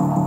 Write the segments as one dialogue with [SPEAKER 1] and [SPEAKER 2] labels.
[SPEAKER 1] This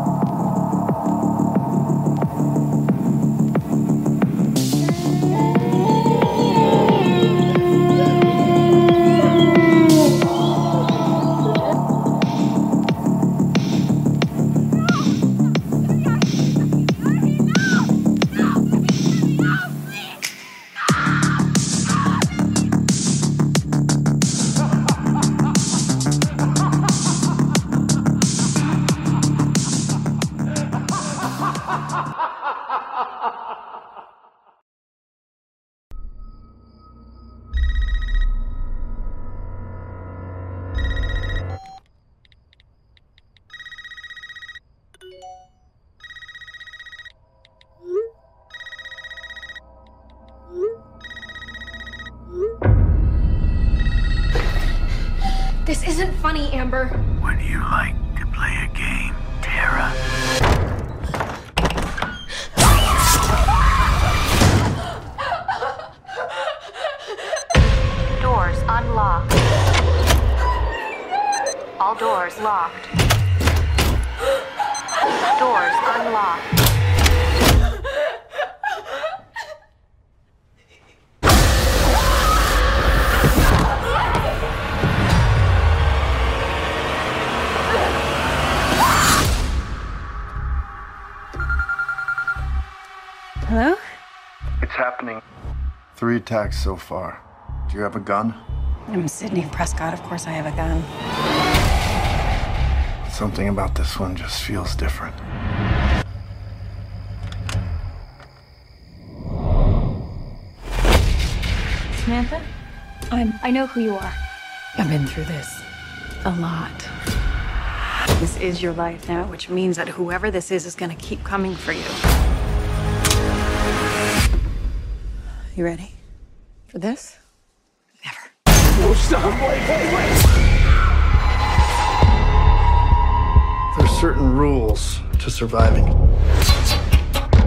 [SPEAKER 2] Three attacks so far. Do you have a gun?
[SPEAKER 3] I'm Sidney Prescott. Of course, I have a gun.
[SPEAKER 2] Something about this one just feels different.
[SPEAKER 3] Samantha?
[SPEAKER 1] I'm. I know who you are.
[SPEAKER 3] I've been through this a lot. This is your life now, which means that whoever this is is going to keep coming for you. You ready for this? Never.
[SPEAKER 2] There's certain rules to surviving.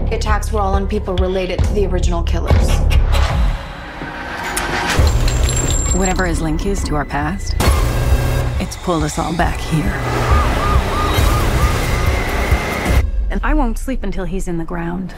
[SPEAKER 1] The attacks were all on people related to the original killers.
[SPEAKER 3] Whatever his link is to our past, it's pulled us all back here. And I won't sleep until he's in the ground.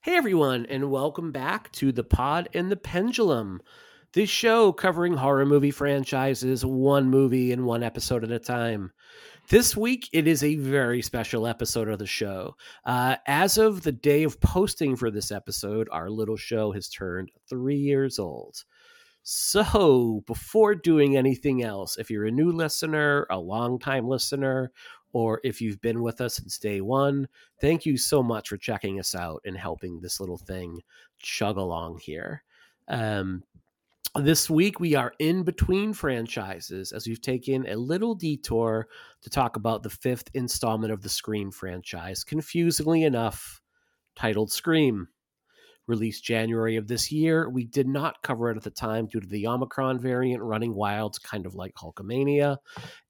[SPEAKER 4] Hey everyone, and welcome back to the Pod and the Pendulum, this show covering horror movie franchises one movie and one episode at a time. This week, it is a very special episode of the show. Uh, as of the day of posting for this episode, our little show has turned three years old. So, before doing anything else, if you're a new listener, a long-time listener, or if you've been with us since day one, thank you so much for checking us out and helping this little thing chug along here. Um, this week, we are in between franchises as we've taken a little detour to talk about the fifth installment of the Scream franchise, confusingly enough, titled Scream. Released January of this year, we did not cover it at the time due to the Omicron variant running wild, kind of like Hulkamania,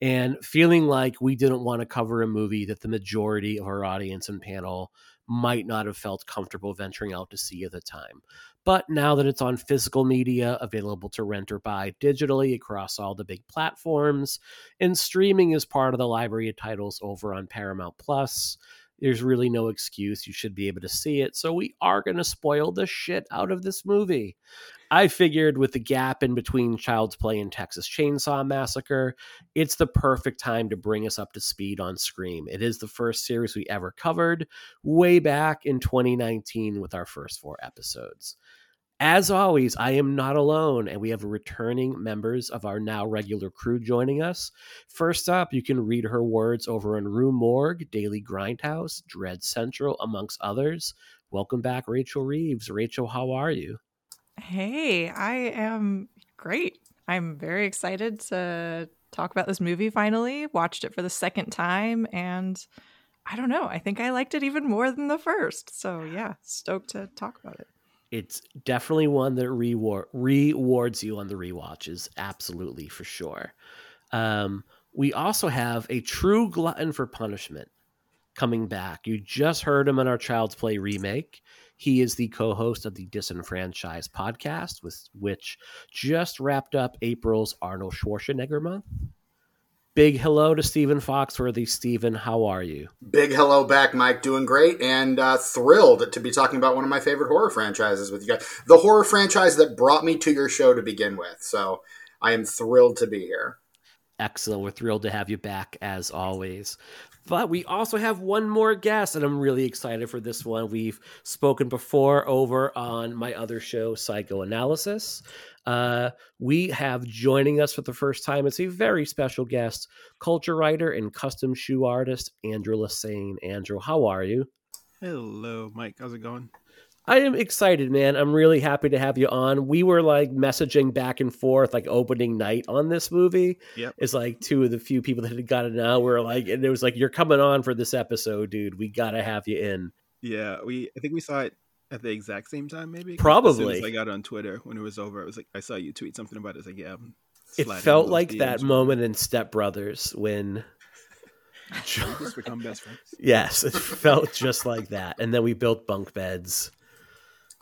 [SPEAKER 4] and feeling like we didn't want to cover a movie that the majority of our audience and panel might not have felt comfortable venturing out to see at the time. But now that it's on physical media, available to rent or buy digitally across all the big platforms, and streaming is part of the library of titles over on Paramount Plus, there's really no excuse. You should be able to see it. So we are going to spoil the shit out of this movie. I figured with the gap in between Child's Play and Texas Chainsaw Massacre, it's the perfect time to bring us up to speed on Scream. It is the first series we ever covered way back in 2019 with our first four episodes. As always, I am not alone, and we have returning members of our now regular crew joining us. First up, you can read her words over in Rue Morgue, Daily Grindhouse, Dread Central, amongst others. Welcome back, Rachel Reeves. Rachel, how are you?
[SPEAKER 5] Hey, I am great. I'm very excited to talk about this movie finally. Watched it for the second time and I don't know. I think I liked it even more than the first. So yeah, stoked to talk about it.
[SPEAKER 4] It's definitely one that reward rewards you on the rewatches, absolutely for sure. Um, we also have a true glutton for punishment coming back. You just heard him in our Child's Play remake. He is the co-host of the Disenfranchised podcast, with which just wrapped up April's Arnold Schwarzenegger month. Big hello to Stephen Foxworthy. Stephen, how are you?
[SPEAKER 6] Big hello back, Mike. Doing great and uh, thrilled to be talking about one of my favorite horror franchises with you guys. The horror franchise that brought me to your show to begin with. So I am thrilled to be here.
[SPEAKER 4] Excellent. We're thrilled to have you back as always. But we also have one more guest, and I'm really excited for this one. We've spoken before over on my other show, Psychoanalysis. Uh, we have joining us for the first time. It's a very special guest, culture writer and custom shoe artist, Andrew LaSane. Andrew, how are you?
[SPEAKER 7] Hello, Mike. How's it going?
[SPEAKER 4] I am excited, man. I'm really happy to have you on. We were like messaging back and forth, like opening night on this movie.
[SPEAKER 7] Yep.
[SPEAKER 4] It's like two of the few people that had gotten out. We're like, and it was like, you're coming on for this episode, dude. We got to have you in.
[SPEAKER 7] Yeah, we. I think we saw it at the exact same time, maybe.
[SPEAKER 4] Probably.
[SPEAKER 7] As as I got on Twitter when it was over, it was like I saw you tweet something about it. It's like, yeah.
[SPEAKER 4] It felt like
[SPEAKER 7] DMs.
[SPEAKER 4] that moment in Step Brothers when,
[SPEAKER 7] We just become best friends.
[SPEAKER 4] yes, it felt just like that. And then we built bunk beds.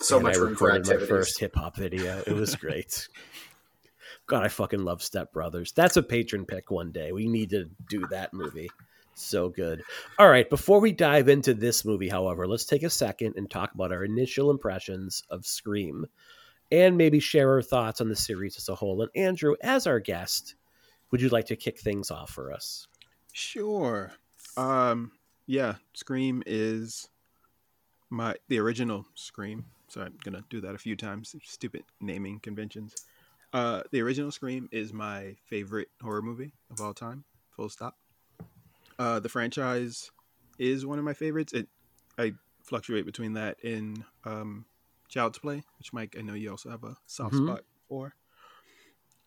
[SPEAKER 6] So
[SPEAKER 4] and
[SPEAKER 6] much
[SPEAKER 4] I
[SPEAKER 6] room for
[SPEAKER 4] recorded my first hip hop video. It was great. God, I fucking love Step Brothers. That's a patron pick one day. We need to do that movie. So good. All right, before we dive into this movie, however, let's take a second and talk about our initial impressions of Scream and maybe share our thoughts on the series as a whole. And Andrew, as our guest, would you like to kick things off for us?
[SPEAKER 7] Sure. Um. Yeah. Scream is my the original Scream. So I'm gonna do that a few times. Stupid naming conventions. Uh, the original Scream is my favorite horror movie of all time. Full stop. Uh, the franchise is one of my favorites. It I fluctuate between that and um, Child's Play, which Mike I know you also have a soft
[SPEAKER 4] Mhm.
[SPEAKER 7] spot for.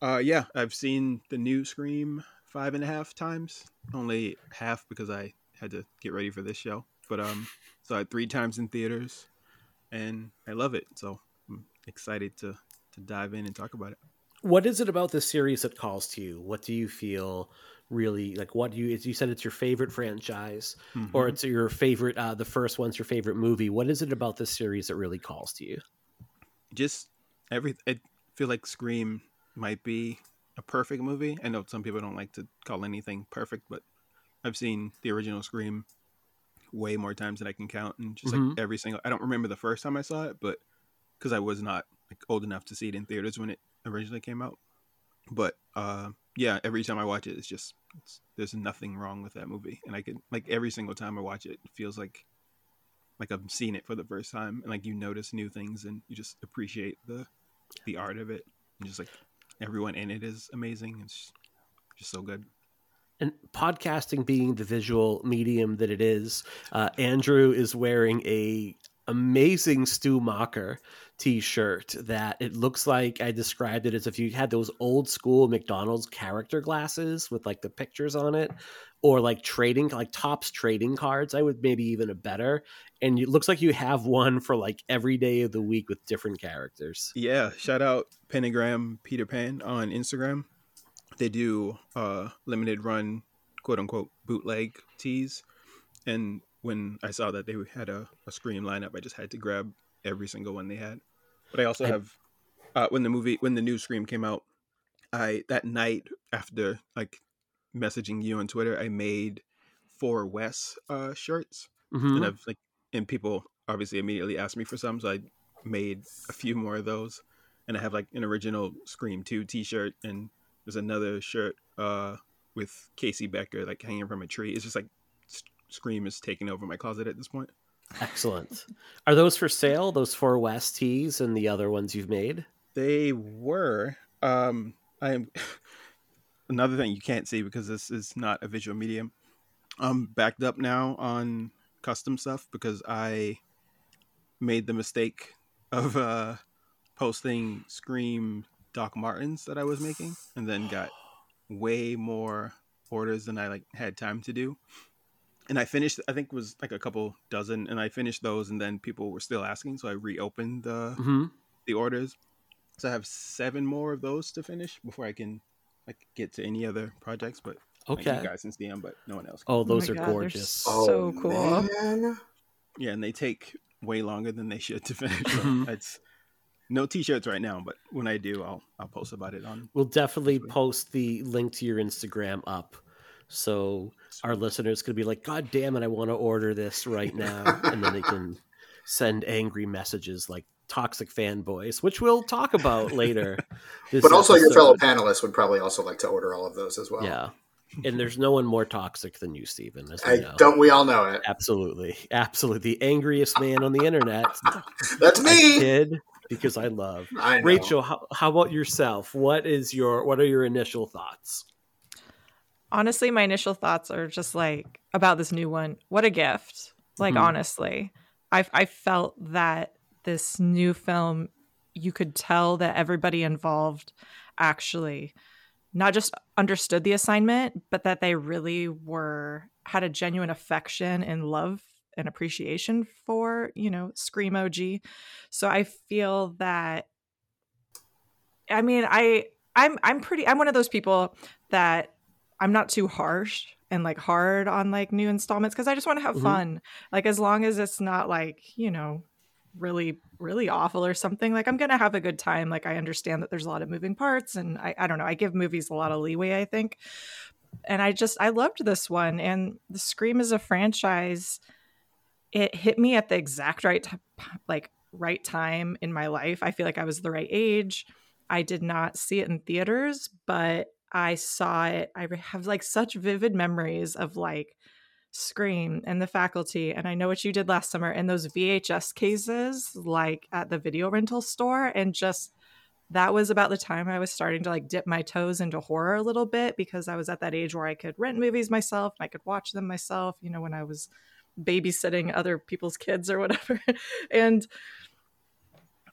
[SPEAKER 7] Uh, yeah, I've seen the new Scream five and a half times. Only half because I had to get ready for this show. But um, saw it three times in theaters, and I love it. So I'm excited to to dive in and talk about it.
[SPEAKER 4] What is it about this series that calls to you? What do you feel really like? What do you? You said it's your favorite franchise, or
[SPEAKER 7] Mhm.
[SPEAKER 4] it's your favorite. Uh, the first one's your favorite movie. What is it about this series that really calls to you?
[SPEAKER 7] just every I feel like Scream might be a perfect movie. I know some people don't like to call anything perfect, but I've seen the original Scream way more times than I can count, and just
[SPEAKER 4] Mhm.
[SPEAKER 7] like every single. I don't remember the first time I saw it, but because I was not like old enough to see it in theaters when it originally came out. But uh, yeah, every time I watch it, it's just it's, there's nothing wrong with that movie, and I can like every single time I watch it, it feels like like I've seen it for the first time, and like you notice new things, and you just appreciate the the art of it, and just like everyone in it is amazing. It's just so good.
[SPEAKER 4] And podcasting being the visual medium that it is, uh, Andrew is wearing a amazing Stu Macher t-shirt that it looks like I described it as if you had those old school McDonald's character glasses with like the pictures on it or like trading like tops trading cards I would maybe even a better and it looks like you have one for like every day of the week with different characters.
[SPEAKER 7] Yeah, shout out Pentagram Peter Pan on Instagram. They do uh limited run quote unquote bootleg tees. And when I saw that they had a, a scream lineup, I just had to grab every single one they had. But I also have uh when the movie when the new Scream came out, I that night after like messaging you on Twitter, I made four Wes uh shirts
[SPEAKER 4] Mhm.
[SPEAKER 7] and I've like and people obviously immediately asked me for some, so I made a few more of those. And I have like an original Scream 2 t-shirt and there's another shirt uh with Casey Becker like hanging from a tree. It's just like Scream is taking over my closet at this point.
[SPEAKER 4] Excellent. Are those for sale? Those four West tees and the other ones you've made?
[SPEAKER 7] They were um I am another thing you can't see because this is not a visual medium. I'm backed up now on custom stuff because I made the mistake of uh posting Scream Doc Martens that I was making and then got way more orders than I like had time to do. and I finished. I think it was like a couple dozen, and I finished those, and then people were still asking, so I reopened the
[SPEAKER 4] hmm
[SPEAKER 7] the orders. So I have seven more of those to finish before I can like get to any other projects. But like,
[SPEAKER 4] Okay.
[SPEAKER 7] you guys can see them, but no one else. Can.
[SPEAKER 4] Oh,
[SPEAKER 5] Oh
[SPEAKER 4] those
[SPEAKER 5] my
[SPEAKER 4] are
[SPEAKER 5] God,
[SPEAKER 4] gorgeous.
[SPEAKER 5] So cool.
[SPEAKER 6] Oh, man.
[SPEAKER 7] Yeah, and they take way longer than they should to finish. So. It's no t-shirts right now, but when I do, I'll I'll post about it on.
[SPEAKER 4] We'll definitely
[SPEAKER 7] Sweet.
[SPEAKER 4] post the link to your Instagram up. So our listeners could be like, God damn it, I want to order this right now. and then they can send angry messages like toxic fanboys, which we'll talk about later.
[SPEAKER 6] But also, your fellow panelists would probably also like to order all of those as well.
[SPEAKER 4] Yeah. And there's no one more toxic than you, Stephen. As we
[SPEAKER 6] I,
[SPEAKER 4] know.
[SPEAKER 6] don't we all know it?
[SPEAKER 4] Absolutely. Absolutely. The angriest man on the internet.
[SPEAKER 6] That's
[SPEAKER 4] I
[SPEAKER 6] me.
[SPEAKER 4] kid because I love.
[SPEAKER 6] I know.
[SPEAKER 4] Rachel, how, how about yourself? What is your what are your initial thoughts?
[SPEAKER 5] honestly my initial thoughts are just like about this new one what a gift like
[SPEAKER 4] Mhm.
[SPEAKER 5] honestly i i felt that this new film you could tell that everybody involved actually not just understood the assignment but that they really were had a genuine affection and love and appreciation for you know scream og so i feel that i mean i i'm i'm pretty i'm one of those people that I'm not too harsh and like hard on like new installments because I just want to have
[SPEAKER 4] Mhm.
[SPEAKER 5] fun. Like as long as it's not like, you know, really, really awful or something, like I'm gonna have a good time. Like I understand that there's a lot of moving parts and I, I don't know, I give movies a lot of leeway, I think. And I just I loved this one. And the Scream is a franchise. It hit me at the exact right time like right time in my life. I feel like I was the right age. I did not see it in theaters, but I saw it. I have like such vivid memories of like Scream and the faculty. And I know what you did last summer and those VHS cases, like at the video rental store. And just that was about the time I was starting to like dip my toes into horror a little bit because I was at that age where I could rent movies myself and I could watch them myself, you know, when I was babysitting other people's kids or whatever. and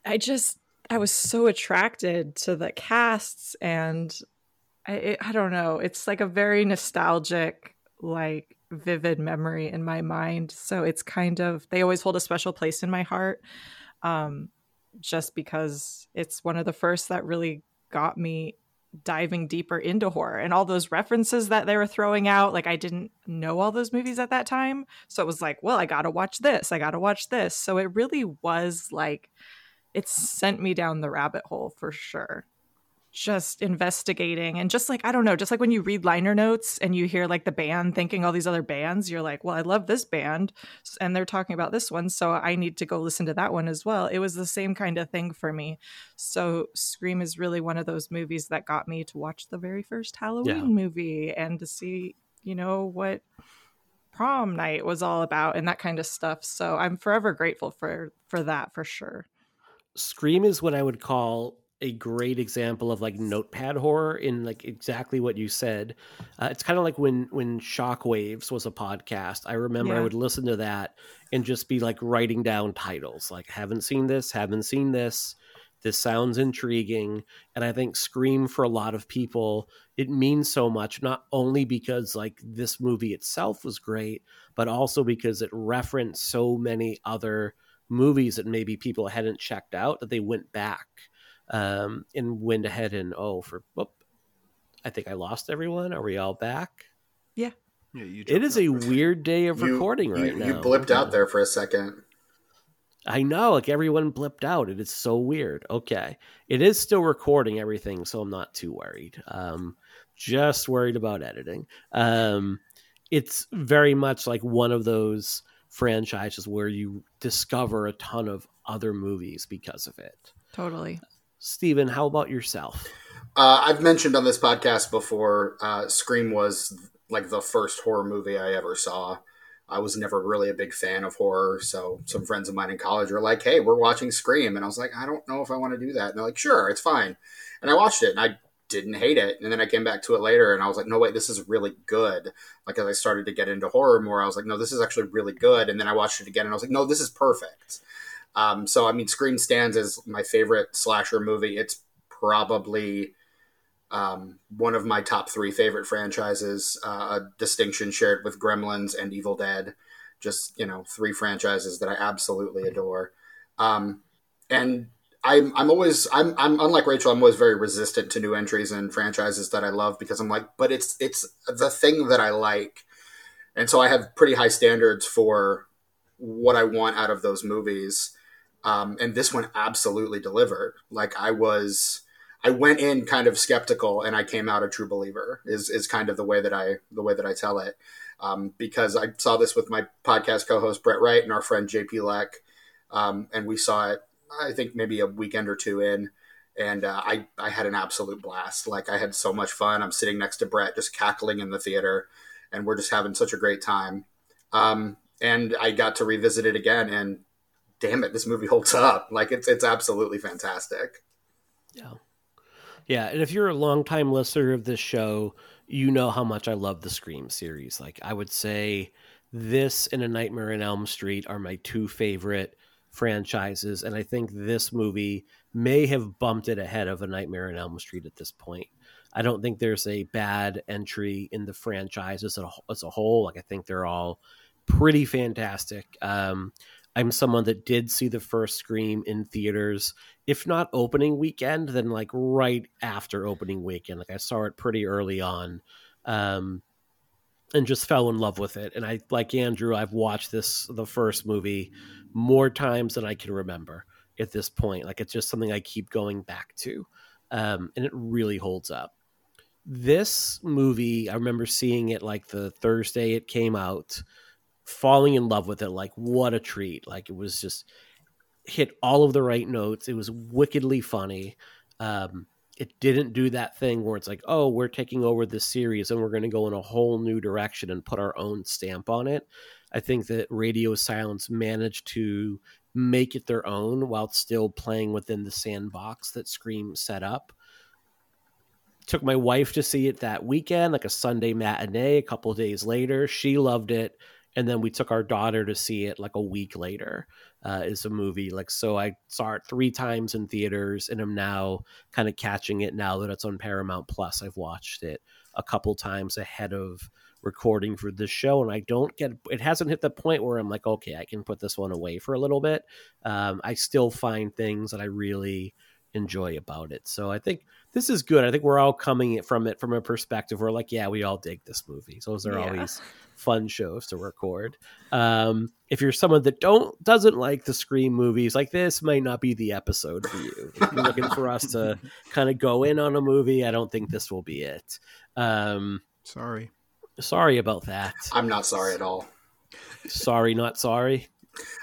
[SPEAKER 5] I just, I was so attracted to the casts and I, it, I don't know. It's like a very nostalgic, like vivid memory in my mind. So it's kind of they always hold a special place in my heart, um, just because it's one of the first that really got me diving deeper into horror and all those references that they were throwing out. Like I didn't know all those movies at that time, so it was like, well, I got to watch this. I got to watch this. So it really was like it sent me down the rabbit hole for sure just investigating and just like i don't know just like when you read liner notes and you hear like the band thinking all these other bands you're like well i love this band and they're talking about this one so i need to go listen to that one as well. It was the same kind of thing for me. So scream is really one of those movies that got me to watch the very first halloween
[SPEAKER 4] Yeah.
[SPEAKER 5] movie and to see you know what prom night was all about and that kind of stuff. So i'm forever grateful for for that for sure.
[SPEAKER 4] Scream is what I would call a great example of like notepad horror in like exactly what you said. Uh, it's kind of like when when Shockwaves was a podcast. I remember I would listen to that and just be like writing down titles like haven't seen this, haven't seen this. This sounds intriguing. And I think Scream for a lot of people, it means so much, not only because like this movie itself was great, but also because it referenced so many other movies that maybe people hadn't checked out that they went back um, and went ahead and oh for whoop, I think I lost everyone. Are we all back?
[SPEAKER 7] Yeah, you.
[SPEAKER 4] It is a weird day of
[SPEAKER 6] You-
[SPEAKER 4] recording
[SPEAKER 6] you,
[SPEAKER 4] right
[SPEAKER 6] you
[SPEAKER 4] now.
[SPEAKER 6] You blipped out there for a second.
[SPEAKER 4] I know, like everyone blipped out. It is so weird. Okay, it is still recording everything, so I'm not too worried. Um, just worried about editing. Um, it's very much like one of those franchises where you discover a ton of other movies because of it.
[SPEAKER 5] totally
[SPEAKER 4] Stephen, how about yourself?
[SPEAKER 6] Uh, I've mentioned on this podcast before, uh, Scream was like the first horror movie I ever saw. I was never really a big fan of horror, so some friends of mine in college were like, "Hey, we're watching Scream," and I was like, "I don't know if I want to do that." And they're like, "Sure, it's fine." And I watched it, and I didn't hate it. And then I came back to it later, and I was like, "No, wait, this is really good." Like as I started to get into horror more, I was like, "No, this is actually really good." And then I watched it again, and I was like, "No, this is perfect." Um, so I mean, Scream stands as my favorite slasher movie. It's probably Um, one of my top three favorite franchises, uh, a distinction shared with Gremlins and Evil Dead. Just you know, three franchises that I absolutely adore. Um, and I'm I'm always I'm I'm unlike Rachel. I'm always very resistant to new entries and franchises that I love because I'm like, but it's it's the thing that I like, and so I have pretty high standards for what I want out of those movies. Um, and this one absolutely delivered. Like I was, I went in kind of skeptical, and I came out a true believer. Is is kind of the way that I the way that I tell it, um, because I saw this with my podcast co-host Brett Wright and our friend JP Leck, um, and we saw it. I think maybe a weekend or two in, and uh, I I had an absolute blast. Like I had so much fun. I'm sitting next to Brett, just cackling in the theater, and we're just having such a great time. Um, and I got to revisit it again, and damn it, this movie holds up. Like it's it's absolutely fantastic.
[SPEAKER 4] Yeah. Yeah, and if you're a longtime listener of this show, you know how much I love the Scream series. Like I would say this and A Nightmare in Elm Street are my two favorite franchises, and I think this movie may have bumped it ahead of A Nightmare in Elm Street at this point. I don't think there's a bad entry in the franchise as a, as a whole. Like I think they're all pretty fantastic. Um, I'm someone that did see the first Scream in theaters, if not opening weekend, then like right after opening weekend. Like I saw it pretty early on, um, and just fell in love with it. And I, like Andrew, I've watched this the first movie more times than I can remember at this point. Like it's just something I keep going back to, um, and it really holds up. This movie, I remember seeing it like the Thursday it came out falling in love with it. Like what a treat. Like it was just hit all of the right notes. It was wickedly funny. Um it didn't do that thing where it's like oh we're taking over this series and we're going to go in a whole new direction and put our own stamp on it. I think that radio silence managed to make it their own while still playing within the sandbox that scream set up. Took my wife to see it that weekend like a sunday matinee a couple days later. She loved it and then we took our daughter to see it like a week later uh, is a movie like so i saw it three times in theaters and i'm now kind of catching it now that it's on paramount plus. I've watched it a couple times ahead of recording for this show and i don't get it hasn't hit the point where i'm like okay i can put this one away for a little bit. Um, i still find things that i really enjoy about it so i think this is good i think we're all coming from it from a perspective where like yeah we all dig this movie so those are
[SPEAKER 5] Yeah.
[SPEAKER 4] always fun shows to record. Um, if you're someone that don't doesn't like the Scream movies, like this might not be the episode for you. If you're looking for us to kind of go in on a movie, I don't think this will be it. Um,
[SPEAKER 7] Sorry.
[SPEAKER 4] sorry about that.
[SPEAKER 6] I'm not sorry at all.
[SPEAKER 4] Sorry, not sorry.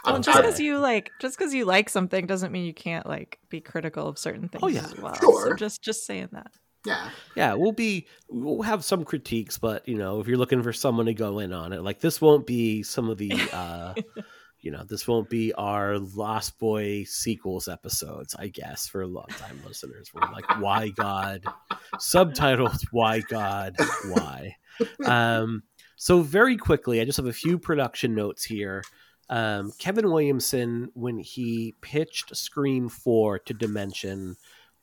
[SPEAKER 5] Well,
[SPEAKER 6] I'm,
[SPEAKER 5] just because you like, just because you like something doesn't mean you can't like be critical of certain things
[SPEAKER 4] Oh, yeah.
[SPEAKER 5] as well.
[SPEAKER 6] Sure.
[SPEAKER 5] So just just saying that.
[SPEAKER 6] yeah,
[SPEAKER 4] Yeah, we'll be we'll have some critiques, but you know, if you're looking for someone to go in on it, like this won't be some of the uh you know, this won't be our Lost Boy sequels episodes, I guess, for long-time listeners. We're like, why God? Subtitled, why God? Why? Um, so very quickly, I just have a few production notes here. Um, Kevin Williamson, when he pitched Scream 4 to Dimension,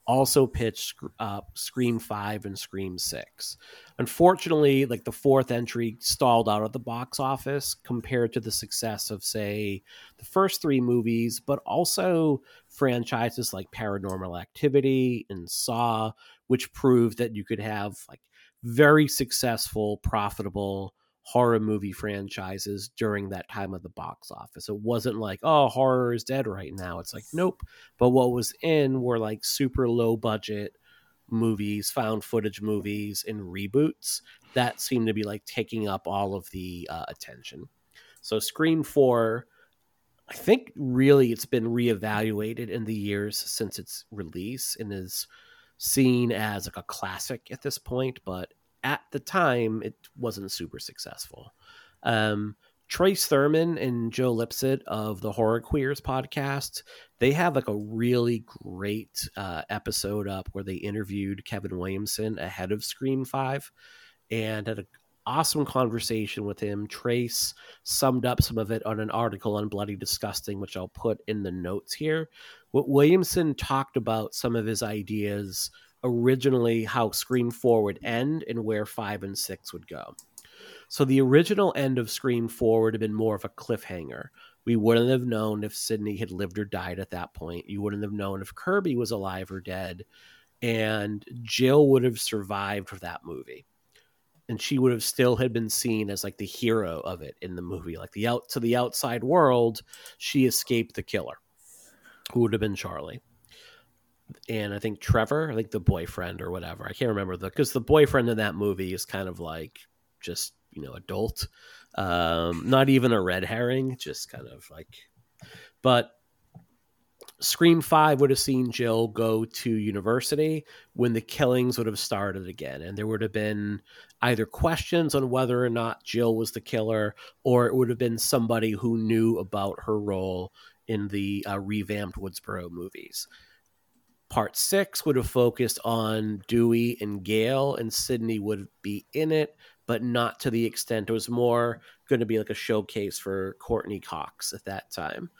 [SPEAKER 4] also pitched uh, Scream 5 and Scream 6. Unfortunately, like the fourth entry stalled out at the box office compared to the success of, say, the first three movies, but also franchises like Paranormal Activity and Saw, which proved that you could have like very successful, profitable horror movie franchises during that time of the box office. It wasn't like, oh, horror is dead right now. It's like, nope. But what was in were like super low budget movies, found footage movies, and reboots that seemed to be like taking up all of the uh, attention. So Scream 4, I think really it's been reevaluated in the years since its release and is seen as like a classic at this point, but at the time it wasn't super successful. Um, Trace Thurman and Joe Lipsett of the Horror Queers podcast, they have like a really great uh, episode up where they interviewed Kevin Williamson ahead of Scream 5 and had an awesome conversation with him. Trace summed up some of it on an article on Bloody Disgusting, which I'll put in the notes here. What Williamson talked about some of his ideas originally how Scream 4 would end and where 5 and 6 would go. So the original end of Scream 4 would have been more of a cliffhanger. We wouldn't have known if Sidney had lived or died at that point. You wouldn't have known if Kirby was alive or dead. And Jill would have survived for that movie. And she would have still had been seen as like the hero of it in the movie. Like the out to the outside world, she escaped the killer, who would have been Charlie and I think Trevor, I think the boyfriend or whatever. I can't remember the because the boyfriend in that movie is kind of like just you know adult, um, not even a red herring, just kind of like. But Scream Five would have seen Jill go to university when the killings would have started again, and there would have been either questions on whether or not Jill was the killer, or it would have been somebody who knew about her role in the uh, revamped Woodsboro movies. Part six would have focused on Dewey and Gale, and Sidney would be in it, but not to the extent. It was more going to be like a showcase for Courteney Cox at that time.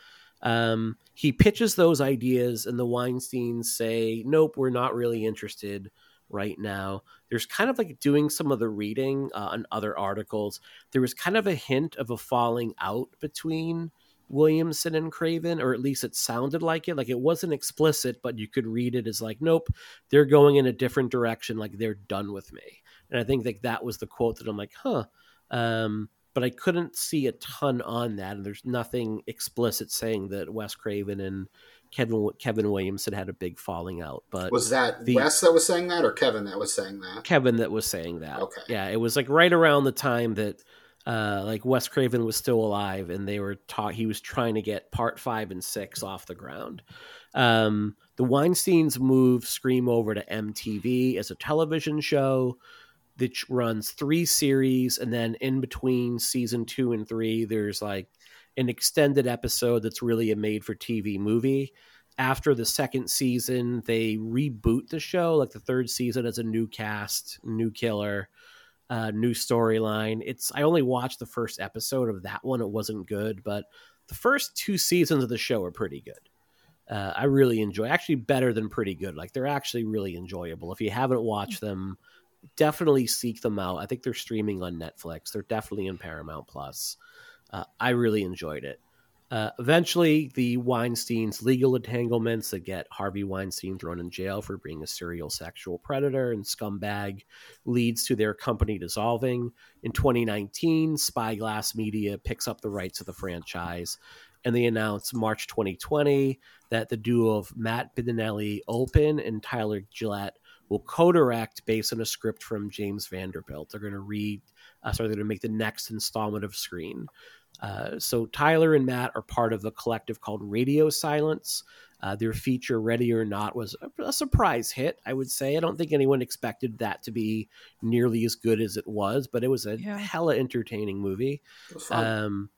[SPEAKER 4] Um, he pitches those ideas, and the Weinsteins say, Nope, we're not really interested right now. There's kind of like doing some of the reading uh, on other articles. There was kind of a hint of a falling out between Williamson and Craven, or at least it sounded like it. Like it wasn't explicit, but you could read it as like, nope, they're going in a different direction. Like they're done with me. And I think like that was the quote that I'm like, huh. Um, but I couldn't see a ton on that, and there's nothing explicit saying that Wes Craven and Kevin Kevin Williamson had a big falling out. But
[SPEAKER 6] Was that
[SPEAKER 4] the-
[SPEAKER 6] Wes that was saying that or Kevin that was saying that?
[SPEAKER 4] Kevin that was saying that.
[SPEAKER 6] Okay.
[SPEAKER 4] Yeah, it was like right around the time that uh like Wes Craven was still alive and they were taught he was trying to get part 5 and 6 off the ground. Um the Weinsteins move Scream over to MTV as a television show that runs 3 series and then in between season 2 and 3 there's like an extended episode that's really a made for TV movie after the second season they reboot the show like the third season as a new cast new killer uh, new storyline. It's i only watched the first episode of that one. It wasn't good but the first two seasons of the show are pretty good. Uh, i really enjoy actually better than pretty good. Like they're actually really enjoyable. If you haven't watched them definitely seek them out. I think they're streaming on netflix. They're definitely in paramount plus. Uh, i really enjoyed it uh, eventually, the Weinstein's legal entanglements that get Harvey Weinstein thrown in jail for being a serial sexual predator and scumbag leads to their company dissolving. In 2019, Spyglass Media picks up the rights of the franchise, and they announce March 2020 that the duo of Matt Bettinelli-Olpin and Tyler Gillett will co-direct based on a script from James Vanderbilt. They're going to read, uh, sorry, they're going to make the next installment of Scream. Uh, so Tyler and Matt are part of a collective called Radio Silence. Uh, their feature "Ready or Not" was a, a surprise hit. I would say. I don't think anyone expected that to be nearly as good as it was, but it was a
[SPEAKER 5] Yeah.
[SPEAKER 4] hella entertaining movie.
[SPEAKER 6] It was fun.
[SPEAKER 4] Um,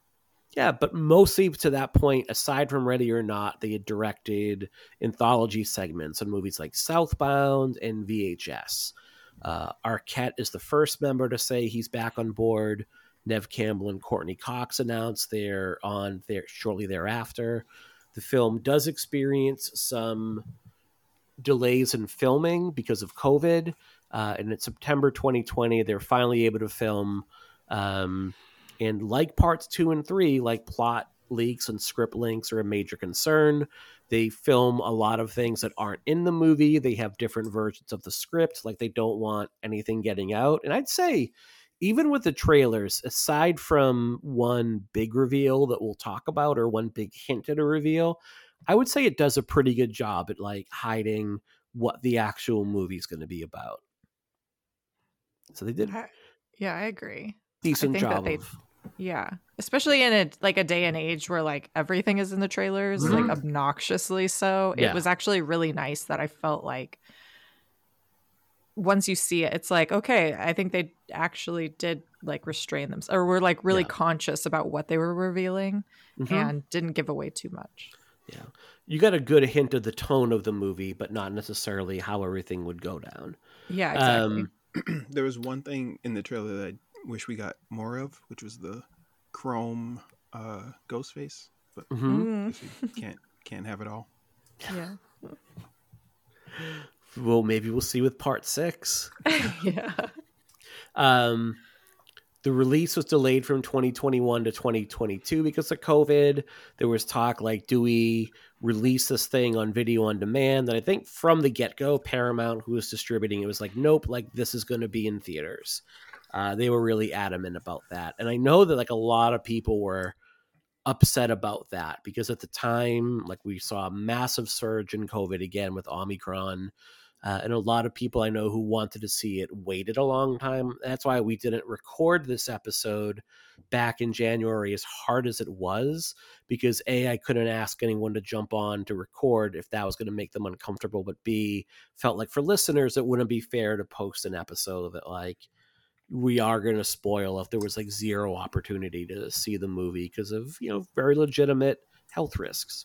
[SPEAKER 4] yeah, but mostly to that point, aside from Ready or Not, they had directed anthology segments on movies like Southbound and VHS. Uh, Arquette is the first member to say he's back on board. Neve Campbell and Courteney Cox announced they're on there shortly thereafter. The film does experience some delays in filming because of COVID. Uh, and in September 2020, they're finally able to film. Um, and like parts two and three, like plot leaks and script links are a major concern. They film a lot of things that aren't in the movie. They have different versions of the script. Like they don't want anything getting out. And I'd say, even with the trailers, aside from one big reveal that we'll talk about or one big hint at a reveal, I would say it does a pretty good job at like hiding what the actual movie's going to be about. So they did
[SPEAKER 5] I- yeah, I agree.
[SPEAKER 4] decent
[SPEAKER 5] think that
[SPEAKER 4] job
[SPEAKER 5] they- Yeah, especially in a like a day and age where like everything is in the trailers, like mm-hmm. obnoxiously so.
[SPEAKER 4] Yeah.
[SPEAKER 5] It was actually really nice that I felt like once you see it, it's like okay, I think they actually did like restrain themselves, or were like really
[SPEAKER 4] Yeah.
[SPEAKER 5] conscious about what they were revealing
[SPEAKER 4] Mhm.
[SPEAKER 5] and didn't give away too much.
[SPEAKER 4] Yeah. You got a good hint of the tone of the movie, but not necessarily how everything would go down.
[SPEAKER 5] Yeah, exactly.
[SPEAKER 4] Um,
[SPEAKER 7] there was one thing in the trailer that I wish we got more of, which was the chrome uh, ghost face. But
[SPEAKER 4] mhm.
[SPEAKER 5] Mm,
[SPEAKER 7] guess we can't can't have it all.
[SPEAKER 5] yeah.
[SPEAKER 4] well, maybe we'll see with part six.
[SPEAKER 5] yeah.
[SPEAKER 4] Um, the release was delayed from 2021 to 2022 because of COVID. There was talk like, do we release this thing on video on demand? And I think from the get go, Paramount, who was distributing it, was like, nope, like this is going to be in theaters. Uh, they were really adamant about that. And I know that like a lot of people were upset about that because at the time, like we saw a massive surge in COVID again with Omicron. Uh, and a lot of people I know who wanted to see it waited a long time. That's why we didn't record this episode back in January as hard as it was, because A, I couldn't ask anyone to jump on to record if that was going to make them uncomfortable, but B, felt like for listeners, it wouldn't be fair to post an episode that, like, we are going to spoil if there was like zero opportunity to see the movie because of, you know, very legitimate health risks.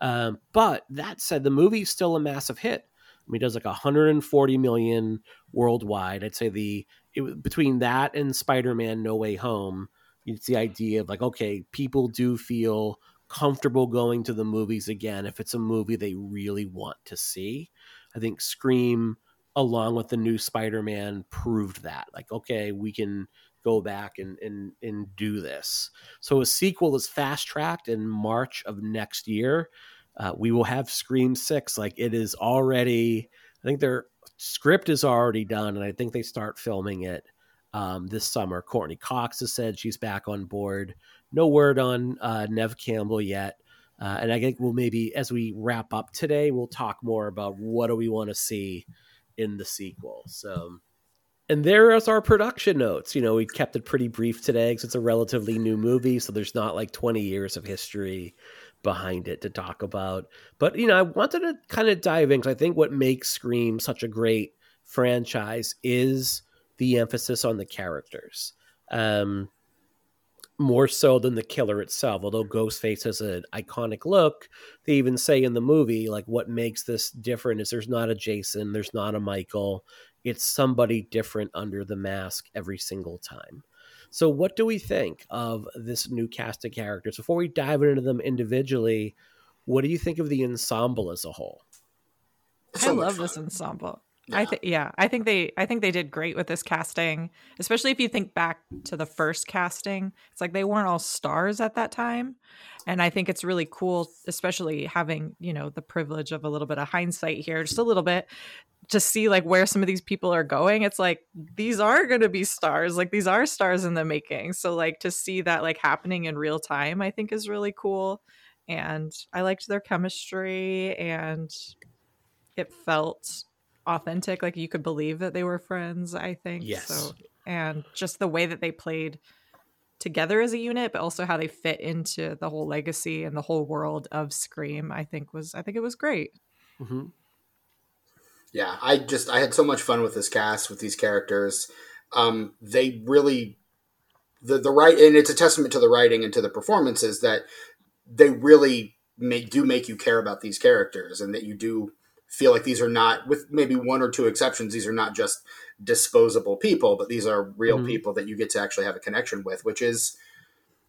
[SPEAKER 4] Um, but that said, the movie's still a massive hit. I mean, it does like 140 million worldwide. I'd say the it, between that and Spider-Man: No Way Home, it's the idea of like, okay, people do feel comfortable going to the movies again if it's a movie they really want to see. I think Scream, along with the new Spider-Man, proved that. Like, okay, we can go back and and and do this. So a sequel is fast tracked in March of next year uh, we will have Scream Six. Like it is already. I think their script is already done, and I think they start filming it um, this summer. Courteney Cox has said she's back on board. No word on uh, Neve Campbell yet. Uh, and I think we'll maybe, as we wrap up today, we'll talk more about what do we want to see in the sequel. So, and there is our production notes. You know, we kept it pretty brief today because it's a relatively new movie, so there's not like 20 years of history behind it to talk about. But you know, I wanted to kind of dive in because I think what makes Scream such a great franchise is the emphasis on the characters. Um, more so than the killer itself. Although Ghostface has an iconic look, they even say in the movie, like, what makes this different is there's not a Jason, there's not a Michael. It's somebody different under the mask every single time. So, what do we think of this new cast of characters? Before we dive into them individually, what do you think of the ensemble as a whole?
[SPEAKER 5] So I love this ensemble. Yeah. I think yeah, I think they I think they did great with this casting, especially if you think back to the first casting. It's like they weren't all stars at that time. And I think it's really cool, especially having, you know, the privilege of a little bit of hindsight here, just a little bit, to see like where some of these people are going. It's like these are gonna be stars. Like these are stars in the making. So like to see that like happening in real time, I think is really cool. And I liked their chemistry and it felt authentic like you could believe that they were friends i think
[SPEAKER 4] yes. so
[SPEAKER 5] and just the way that they played together as a unit but also how they fit into the whole legacy and the whole world of scream i think was i think it was great.
[SPEAKER 4] Mm-hmm.
[SPEAKER 6] yeah i just i had so much fun with this cast with these characters. Um they really the the right and it's a testament to the writing and to the performances that they really make do make you care about these characters and that you do feel like these are not, with maybe one or two exceptions, these are not just disposable people, but these are real mm-hmm. people that you get to actually have a connection with, which is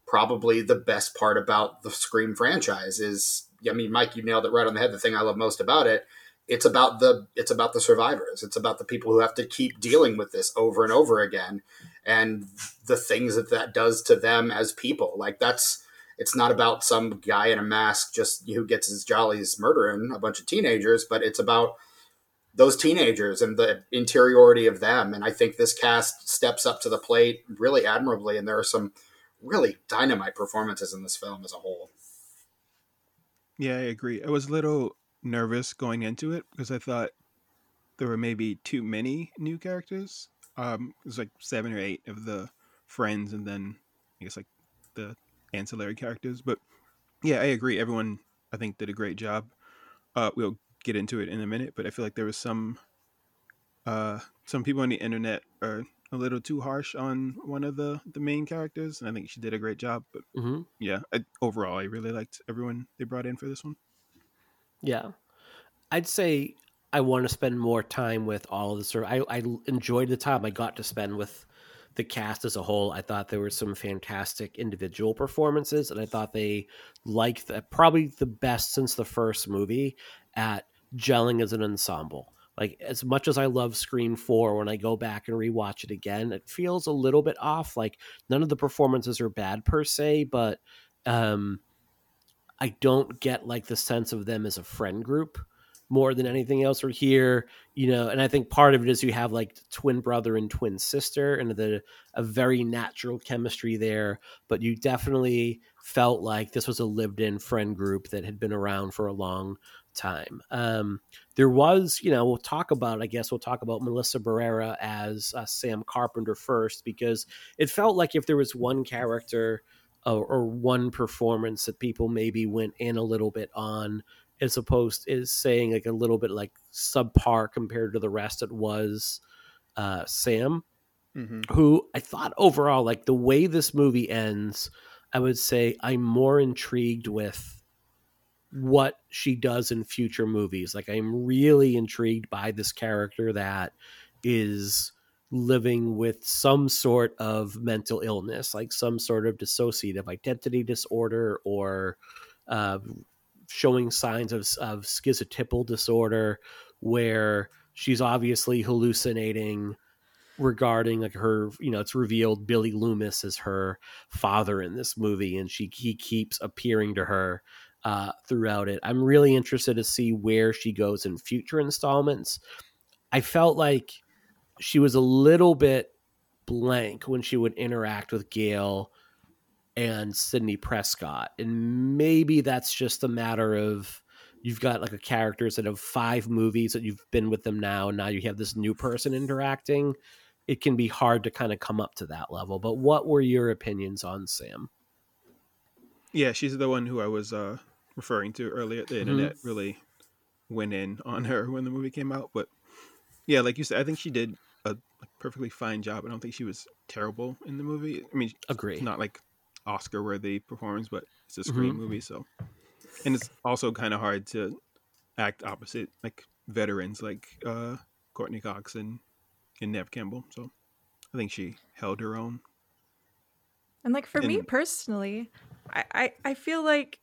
[SPEAKER 6] probably the best part about the Scream franchise. Is I mean, Mike, you nailed it right on the head. The thing I love most about it, it's about the it's about the survivors. It's about the people who have to keep dealing with this over and over again, and the things that that does to them as people. Like that's it's not about some guy in a mask just who gets his jollies murdering a bunch of teenagers, but it's about those teenagers and the interiority of them. And I think this cast steps up to the plate really admirably. And there are some really dynamite performances in this film as a whole.
[SPEAKER 7] Yeah, I agree. I was a little nervous going into it because I thought there were maybe too many new characters. Um, it was like seven or eight of the friends, and then I guess like the ancillary characters. But yeah, I agree. Everyone I think did a great job. Uh, we'll get into it in a minute, but I feel like there was some uh, some people on the internet are a little too harsh on one of the the main characters, and I think she did a great job. But
[SPEAKER 4] mm-hmm.
[SPEAKER 7] yeah, I, overall, I really liked everyone they brought in for this one.
[SPEAKER 4] Yeah, I'd say I want to spend more time with all of the sort. I I enjoyed the time I got to spend with the cast as a whole, I thought there were some fantastic individual performances, and I thought they liked the, probably the best since the first movie at gelling as an ensemble. like as much as I love Scream 4 when I go back and rewatch it again, it feels a little bit off. Like none of the performances are bad per se, but um I don't get like the sense of them as a friend group more than anything else. Or here, you know, and I think part of it is you have like twin brother and twin sister and the a very natural chemistry there, but you definitely felt like this was a lived in friend group that had been around for a long time. Um, there was, you know, we'll talk about, I guess we'll talk about Melissa Barrera as uh, Sam Carpenter first, because it felt like if there was one character or, or one performance that people maybe went in a little bit on, as opposed is saying like a little bit like subpar compared to the rest, it was uh, Sam,
[SPEAKER 7] Mm-hmm.
[SPEAKER 4] who I thought overall, like the way this movie ends, I would say I'm more intrigued with what she does in future movies. Like I'm really intrigued by this character that is living with some sort of mental illness, like some sort of dissociative identity disorder or uh, showing signs of, of schizotypal disorder where she's obviously hallucinating regarding like her you know it's revealed billy loomis is her father in this movie and she he keeps appearing to her uh throughout it. I'm really interested to see where she goes in future installments. I felt like she was a little bit blank when she would interact with gail and sidney prescott and maybe that's just a matter of you've got like a characters that have five movies that you've been with them now and now you have this new person interacting it can be hard to kind of come up to that level but what were your opinions on sam
[SPEAKER 7] Yeah, she's the one who I was uh, referring to earlier. The internet really went in on her when the movie came out, but yeah, like you said, I think she did a perfectly fine job. I don't think she was terrible in the movie. I mean,
[SPEAKER 4] Agree.
[SPEAKER 7] Not like Oscar worthy performance, but it's a Scream movie, so and it's also kind of hard to act opposite like veterans like uh, Courteney Cox and and Neve Campbell. So I think she held her own.
[SPEAKER 5] And like for me personally, I, I I feel like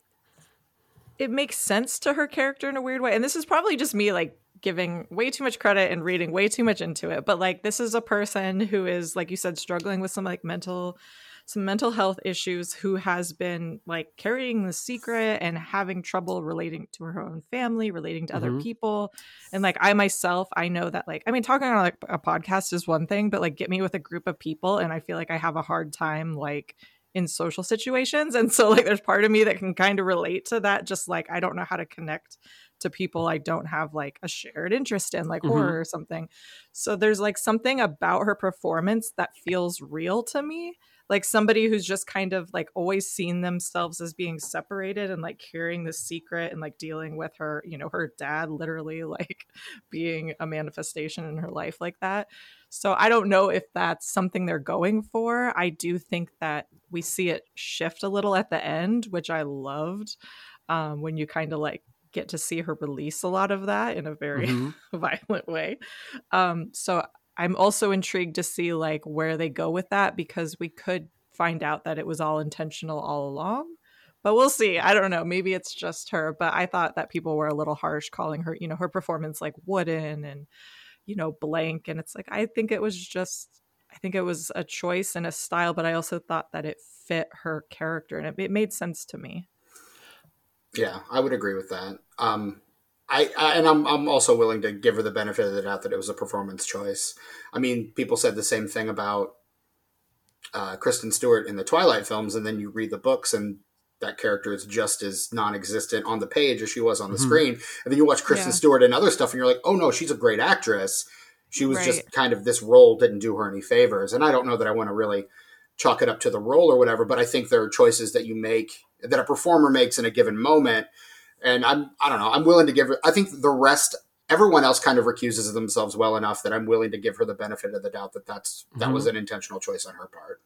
[SPEAKER 5] it makes sense to her character in a weird way. And this is probably just me like giving way too much credit and reading way too much into it. But like this is a person who is, like you said, struggling with some like mental some mental health issues who has been like carrying the secret and having trouble relating to her own family, relating to other
[SPEAKER 4] Mhm.
[SPEAKER 5] people. And like I myself, I know that like I mean talking on like a podcast is one thing, but like get me with a group of people and I feel like I have a hard time like in social situations. And so like there's part of me that can kind of relate to that just like I don't know how to connect to people I don't have like a shared interest in like
[SPEAKER 4] Mhm.
[SPEAKER 5] horror or something. So there's like something about her performance that feels real to me like somebody who's just kind of like always seen themselves as being separated and like carrying the secret and like dealing with her you know her dad literally like being a manifestation in her life like that so i don't know if that's something they're going for i do think that we see it shift a little at the end which i loved um, when you kind of like get to see her release a lot of that in a very
[SPEAKER 4] Mhm.
[SPEAKER 5] violent way. Um, so I'm also intrigued to see like where they go with that because we could find out that it was all intentional all along. But we'll see. I don't know. Maybe it's just her. But I thought that people were a little harsh calling her, you know, her performance like wooden and, you know, blank. And it's like, I think it was just, I think it was a choice and a style, but I also thought that it fit her character and it, it made sense to me.
[SPEAKER 6] Yeah, I would agree with that. Um, I, I and I'm I'm also willing to give her the benefit of the doubt that it was a performance choice. I mean, people said the same thing about uh, Kristen Stewart in the Twilight films, and then you read the books, and that character is just as non-existent on the page as she was on the
[SPEAKER 4] Mhm.
[SPEAKER 6] screen. And then you watch Kristen
[SPEAKER 5] Yeah.
[SPEAKER 6] Stewart and other stuff, and you're like, oh no, she's a great actress. She was just kind of this role didn't do her any favors, and I don't know that I want to really chalk it up to the role or whatever, but I think there are choices that you make that a performer makes in a given moment. And I'm, I don't know, I'm willing to give her, I think the rest, everyone else kind of recuses themselves well enough that I'm willing to give her the benefit of the doubt that that's, that
[SPEAKER 4] Mhm.
[SPEAKER 6] was an intentional choice on her part.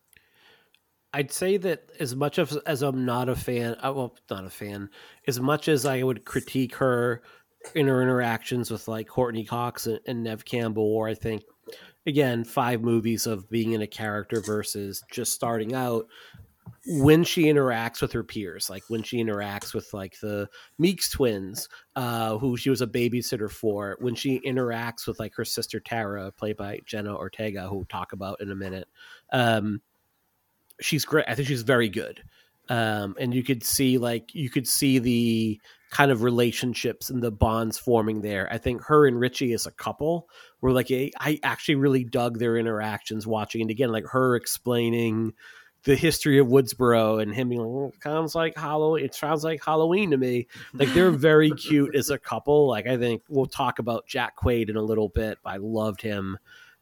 [SPEAKER 4] I'd say that as much as, as I'm not a fan, uh, well, not a fan, as much as I would critique her in her interactions with like Courteney Cox and, and Neve Campbell, or I think, again, five movies of being in a character versus just starting out. When she interacts with her peers, like when she interacts with like the Meeks twins, uh, who she was a babysitter for, when she interacts with like her sister Tara, played by Jenna Ortega, who we'll talk about in a minute. Um, she's great. I think she's very good. Um, and you could see like you could see the kind of relationships and the bonds forming there. I think her and Richie as a couple were like a, I actually really dug their interactions watching it again, like her explaining the history of Woodsboro and him being like, it sounds like Halloween. It sounds like Halloween to me. Like they're very cute as a couple. Like I think we'll talk about Jack Quaid in a little bit. I loved him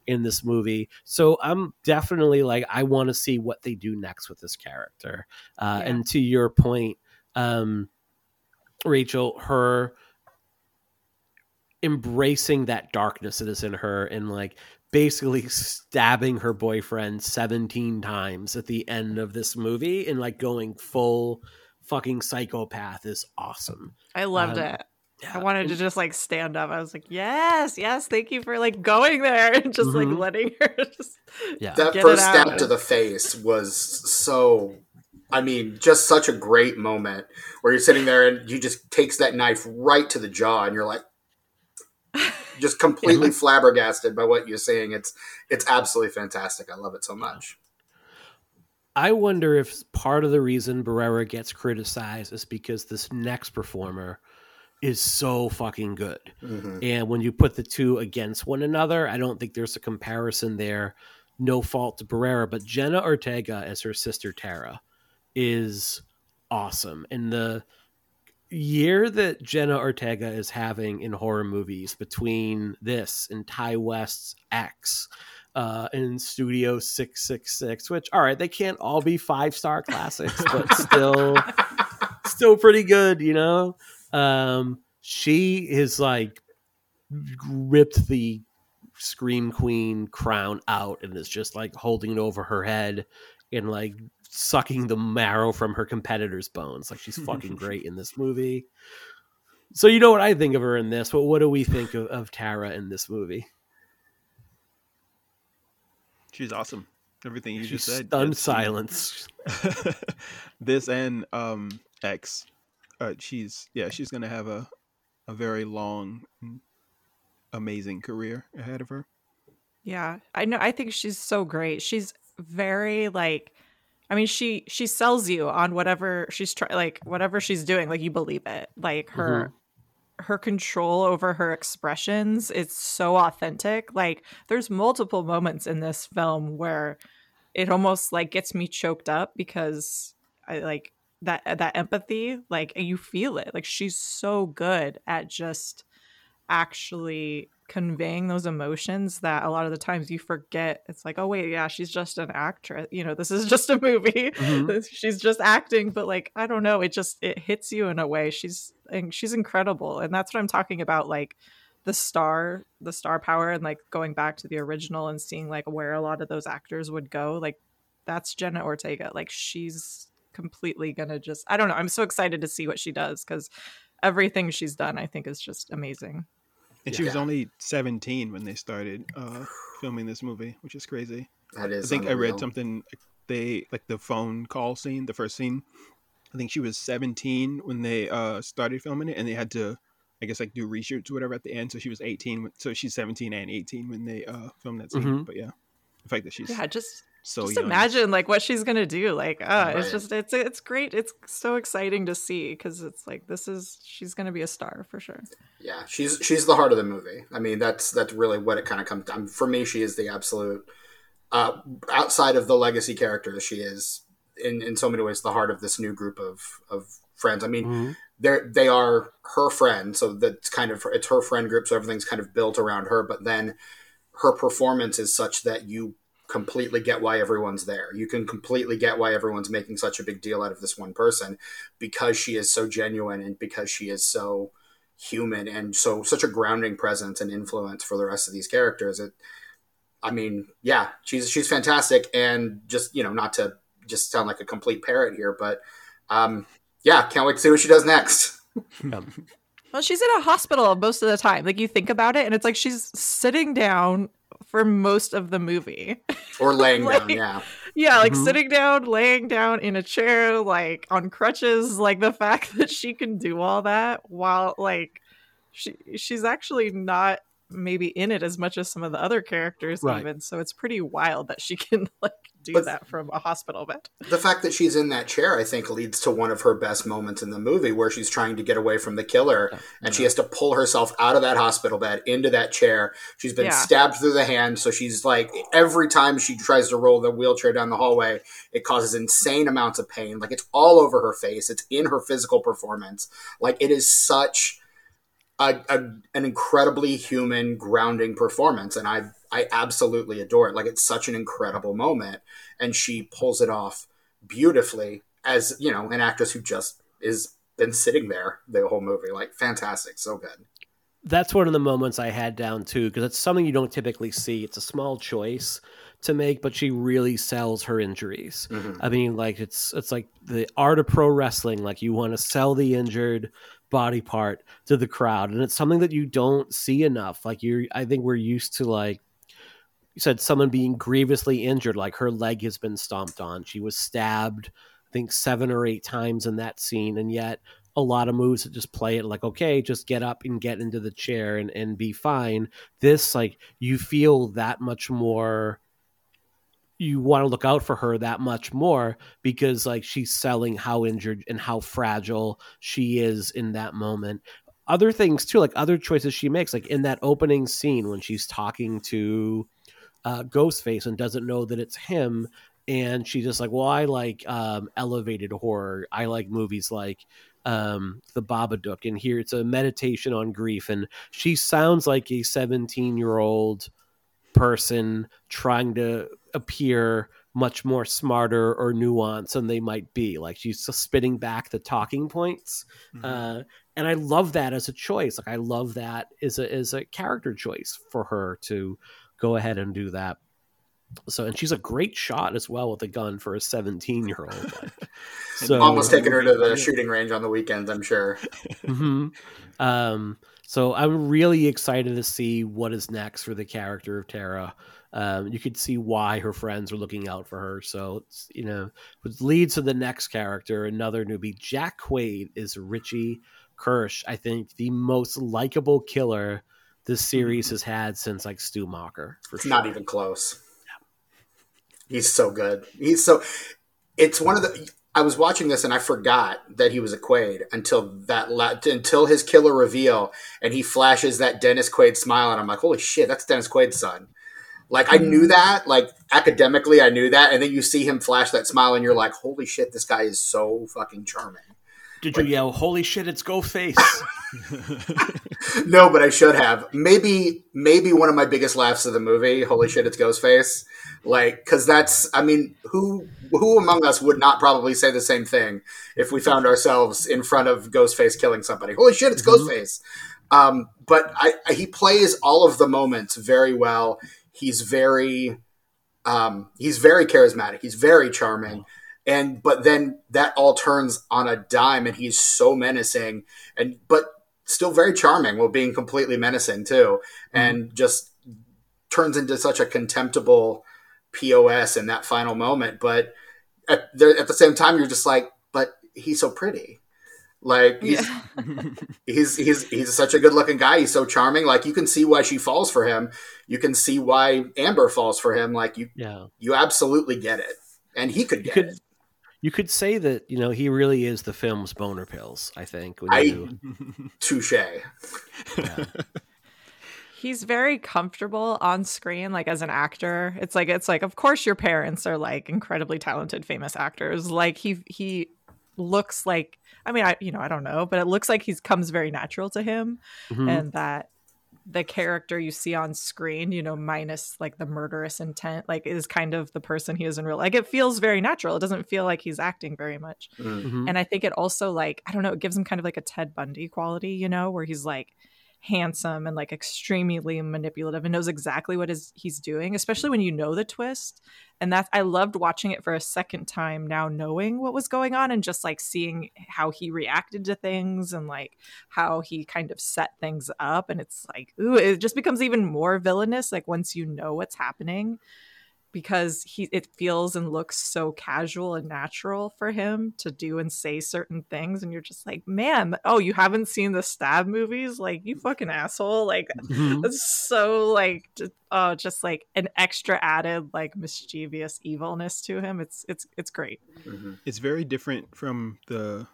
[SPEAKER 4] in this movie. So I'm definitely like I want to see what they do next with this character. Uh,
[SPEAKER 5] Yeah.
[SPEAKER 4] And to your point, um, Rachel, her embracing that darkness that is in her and like basically stabbing her boyfriend 17 times at the end of this movie and like going full fucking psychopath is awesome.
[SPEAKER 5] I loved
[SPEAKER 4] Um,
[SPEAKER 5] it.
[SPEAKER 4] Yeah.
[SPEAKER 5] I wanted to just like stand up. I was like, yes, yes, thank you for like going there and just
[SPEAKER 4] Mhm.
[SPEAKER 5] like letting her just
[SPEAKER 4] Yeah.
[SPEAKER 6] That
[SPEAKER 5] Get it
[SPEAKER 6] first
[SPEAKER 5] out.
[SPEAKER 6] stab to the face was so. I mean, just such a great moment where you're sitting there and you just takes that knife right to the jaw, and you're like, just completely flabbergasted by what you're saying. It's it's absolutely fantastic. I love it so much.
[SPEAKER 4] I wonder if part of the reason Barrera gets criticized is because this next performer is so fucking good.
[SPEAKER 6] Mhm.
[SPEAKER 4] And when you put the two against one another, I don't think there's a comparison there. No fault to Barrera, but Jenna Ortega as her sister Tara is awesome. And the year that Jenna Ortega is having in horror movies between this and Ti West's X uh, and Studio 666, which, all right, they can't all be five star classics, but still, still pretty good, you know? Um, she is like ripped the Scream Queen crown out and is just like holding it over her head and like sucking the marrow from her competitor's bones. Like she's fucking great in this movie. So you know what I think of her in this, but what do we think of, of Tara in this movie?
[SPEAKER 7] She's awesome. Everything you
[SPEAKER 4] She's
[SPEAKER 7] just said.
[SPEAKER 4] stunned
[SPEAKER 7] yes.
[SPEAKER 4] silence.
[SPEAKER 7] this and um X. Uh, she's yeah, she's gonna have a a very long, amazing career ahead of her.
[SPEAKER 5] Yeah, I know. I think she's so great. She's very like, I mean, she she sells you on whatever she's trying, like whatever she's doing. Like you believe it. Like her mm-hmm. her control over her expressions. It's so authentic. Like there's multiple moments in this film where it almost like gets me choked up because I like that that empathy. Like you feel it. Like she's so good at just actually conveying those emotions that a lot of the times you forget. It's like oh wait yeah she's just an actress. You know this is just a movie.
[SPEAKER 4] Mhm.
[SPEAKER 5] she's just acting. But like i don't know it just it hits you in a way. She's and she's incredible. And that's what i'm talking about like the star the star power and like going back to the original and seeing like where a lot of those actors would go like that's jenna ortega. Like she's completely gonna just i don't know i'm so excited to see what she does because everything she's done i think is just amazing
[SPEAKER 7] And she was only 17 when they started uh, filming this movie, which is crazy.
[SPEAKER 6] That is.
[SPEAKER 7] I think I read something like they like the phone call scene, the first scene. I think she was 17 when they uh started filming it, and they had to, I guess, like do reshoots or whatever at the end. So she was 18, so she's 17 and 18 when they uh filmed that scene.
[SPEAKER 4] Mhm.
[SPEAKER 7] But yeah, the fact that she's
[SPEAKER 5] yeah just
[SPEAKER 7] so
[SPEAKER 5] just imagine like what she's gonna do like uh it's just it's it's great it's so exciting to see because it's like this is she's gonna be a star for sure
[SPEAKER 6] Yeah, she's she's the heart of the movie. I mean, that's that's really what it kind of comes down. For me, she is the absolute. Uh, outside of the legacy character, she is in in so many ways the heart of this new group of of friends. I mean,
[SPEAKER 4] Mhm.
[SPEAKER 6] they're they are her friend, so that's kind of it's her friend group. So everything's kind of built around her. But then her performance is such that you completely get why everyone's there. You can completely get why everyone's making such a big deal out of this one person because she is so genuine and because she is so human and so such a grounding presence and influence for the rest of these characters. It, I mean, yeah, she's she's fantastic, and just you know, not to just sound like a complete parrot here, but um, yeah, can't wait to see what she does next.
[SPEAKER 5] well she's in a hospital most of the time like you think about it and it's like she's sitting down for most of the movie.
[SPEAKER 6] Or laying
[SPEAKER 5] Like-
[SPEAKER 6] down, yeah.
[SPEAKER 5] Yeah, like
[SPEAKER 4] Mhm.
[SPEAKER 5] sitting down, laying down in a chair, like on crutches, like the fact that she can do all that while like she she's actually not maybe in it as much as some of the other characters
[SPEAKER 4] Right.
[SPEAKER 5] even. So it's pretty wild that she can like do
[SPEAKER 6] But-
[SPEAKER 5] that from a hospital bed.
[SPEAKER 6] The fact that she's in that chair, I think, leads to one of her best moments in the movie where she's trying to get away from the killer and she has to pull herself out of that hospital bed into that chair. She's been
[SPEAKER 5] Yeah.
[SPEAKER 6] stabbed through the hand, so she's like, every time she tries to roll the wheelchair down the hallway, it causes insane amounts of pain. Like, it's all over her face, it's in her physical performance. Like, it is such. A, a, an incredibly human, grounding performance, and I I absolutely adore it. Like it's such an incredible moment, and she pulls it off beautifully as you know an actress who just is been sitting there the whole movie like fantastic so good
[SPEAKER 4] that's one of the moments I had down too because it's something you don't typically see. It's a small choice to make, but she really sells her injuries. Mm-hmm. I mean, like it's it's like the art of pro wrestling. Like you want to sell the injured body part to the crowd, and it's something that you don't see enough. Like you, I think we're used to like you said, someone being grievously injured, like her leg has been stomped on. She was stabbed, I think seven or eight times in that scene, and yet a lot of moves that just play it like okay just get up and get into the chair and, and be fine this like you feel that much more you want to look out for her that much more because like she's selling how injured and how fragile she is in that moment. Other things too like other choices she makes like in that opening scene when she's talking to uh, ghostface and doesn't know that it's him and she's just like well i like um, elevated horror. I like movies like um the babadook and here it's a meditation on grief. And she sounds like a 17 year old person trying to appear much more smarter or nuanced than they might be like she's spitting back the talking points. Uh and i love that as a choice. Like i love that as a as a character choice for her to go ahead and do that. So and she's a great shot as well with a gun for a 17 year old like, so
[SPEAKER 6] almost taking her to the shooting range on the weekends i'm sure.
[SPEAKER 4] Hmm Um, so I'm really excited to see what is next for the character of Tara. Um, you could see why her friends are looking out for her. So it's, you know, which leads to the next character, another newbie. Jack Quaid is Richie Kirsch. I think the most likable killer this series has had since like Stu Macher. For
[SPEAKER 6] it's
[SPEAKER 4] sure.
[SPEAKER 6] not even close he's so good he's so it's one of the i was watching this and i forgot that he was a quaid until that la- until his killer reveal and he flashes that dennis quaid smile and i'm like holy shit that's dennis quaid's son like i knew that like academically i knew that and then you see him flash that smile and you're like holy shit this guy is so fucking charming
[SPEAKER 4] Did you yell, "Holy shit, it's Ghostface"?
[SPEAKER 6] no, but I should have. Maybe, maybe one of my biggest laughs of the movie. Holy shit, it's Ghostface! Like, because that's. I mean, who who among us would not probably say the same thing if we found ourselves in front of Ghostface killing somebody? Holy shit, it's Ghostface! Um, but I, I, he plays all of the moments very well. He's very, um, he's very charismatic. He's very charming. And but then that all turns on a dime, and he's so menacing, and but still very charming while being completely menacing too, and just turns into such a contemptible pos in that final moment. But at, there, at the same time, you're just like, but he's so pretty. Like he's he's he's he's such a good looking guy. He's so charming. Like you can see why she falls for him. You can see why Amber falls for him. Like you
[SPEAKER 4] yeah.
[SPEAKER 6] you absolutely get it, and he could get
[SPEAKER 4] could-
[SPEAKER 6] it.
[SPEAKER 4] You could say that you know he really is the film's boner pills. I think.
[SPEAKER 6] I-
[SPEAKER 4] you,
[SPEAKER 6] Touche.
[SPEAKER 5] He's very comfortable on screen, like as an actor. It's like it's like, of course, your parents are like incredibly talented, famous actors. Like he he looks like. I mean, I you know I don't know, but it looks like he's comes very natural to him,
[SPEAKER 4] Mhm.
[SPEAKER 5] and that the character you see on screen, you know, minus like the murderous intent, like is kind of the person he is in real. Like it feels very natural. It doesn't feel like he's acting very much.
[SPEAKER 6] Mm.
[SPEAKER 4] Mhm.
[SPEAKER 5] And I think it also like I don't know, it gives him kind of like a Ted Bundy quality, you know, where he's like handsome and like extremely manipulative and knows exactly what is he's doing, especially when you know the twist. And that's I loved watching it for a second time now knowing what was going on and just like seeing how he reacted to things and like how he kind of set things up and it's like ooh it just becomes even more villainous like once you know what's happening because he it feels and looks so casual and natural for him to do and say certain things and you're just like man oh you haven't seen the stab movies like you fucking asshole like
[SPEAKER 4] Mhm.
[SPEAKER 5] it's so like just, oh just like an extra added like mischievous evilness to him it's it's it's great
[SPEAKER 6] Mhm.
[SPEAKER 7] It's very different from the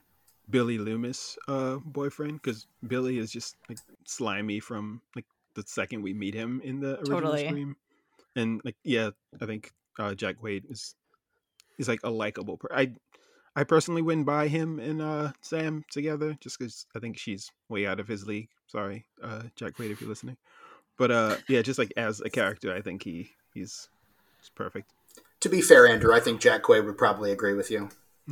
[SPEAKER 7] Billy Loomis uh, boyfriend because Billy is just like slimy from like the second we meet him in the original
[SPEAKER 5] Totally.
[SPEAKER 7] Scream, and like yeah, I think uh, Jack Quaid is is like a likable. Per- I I personally wouldn't buy him and uh, Sam together just because I think she's way out of his league. Sorry, uh, Jack Quaid, if you're listening. But uh, yeah, just like as a character, I think he he's, he's perfect.
[SPEAKER 6] To be fair, Andrew, I think Jack Quaid would probably agree with you.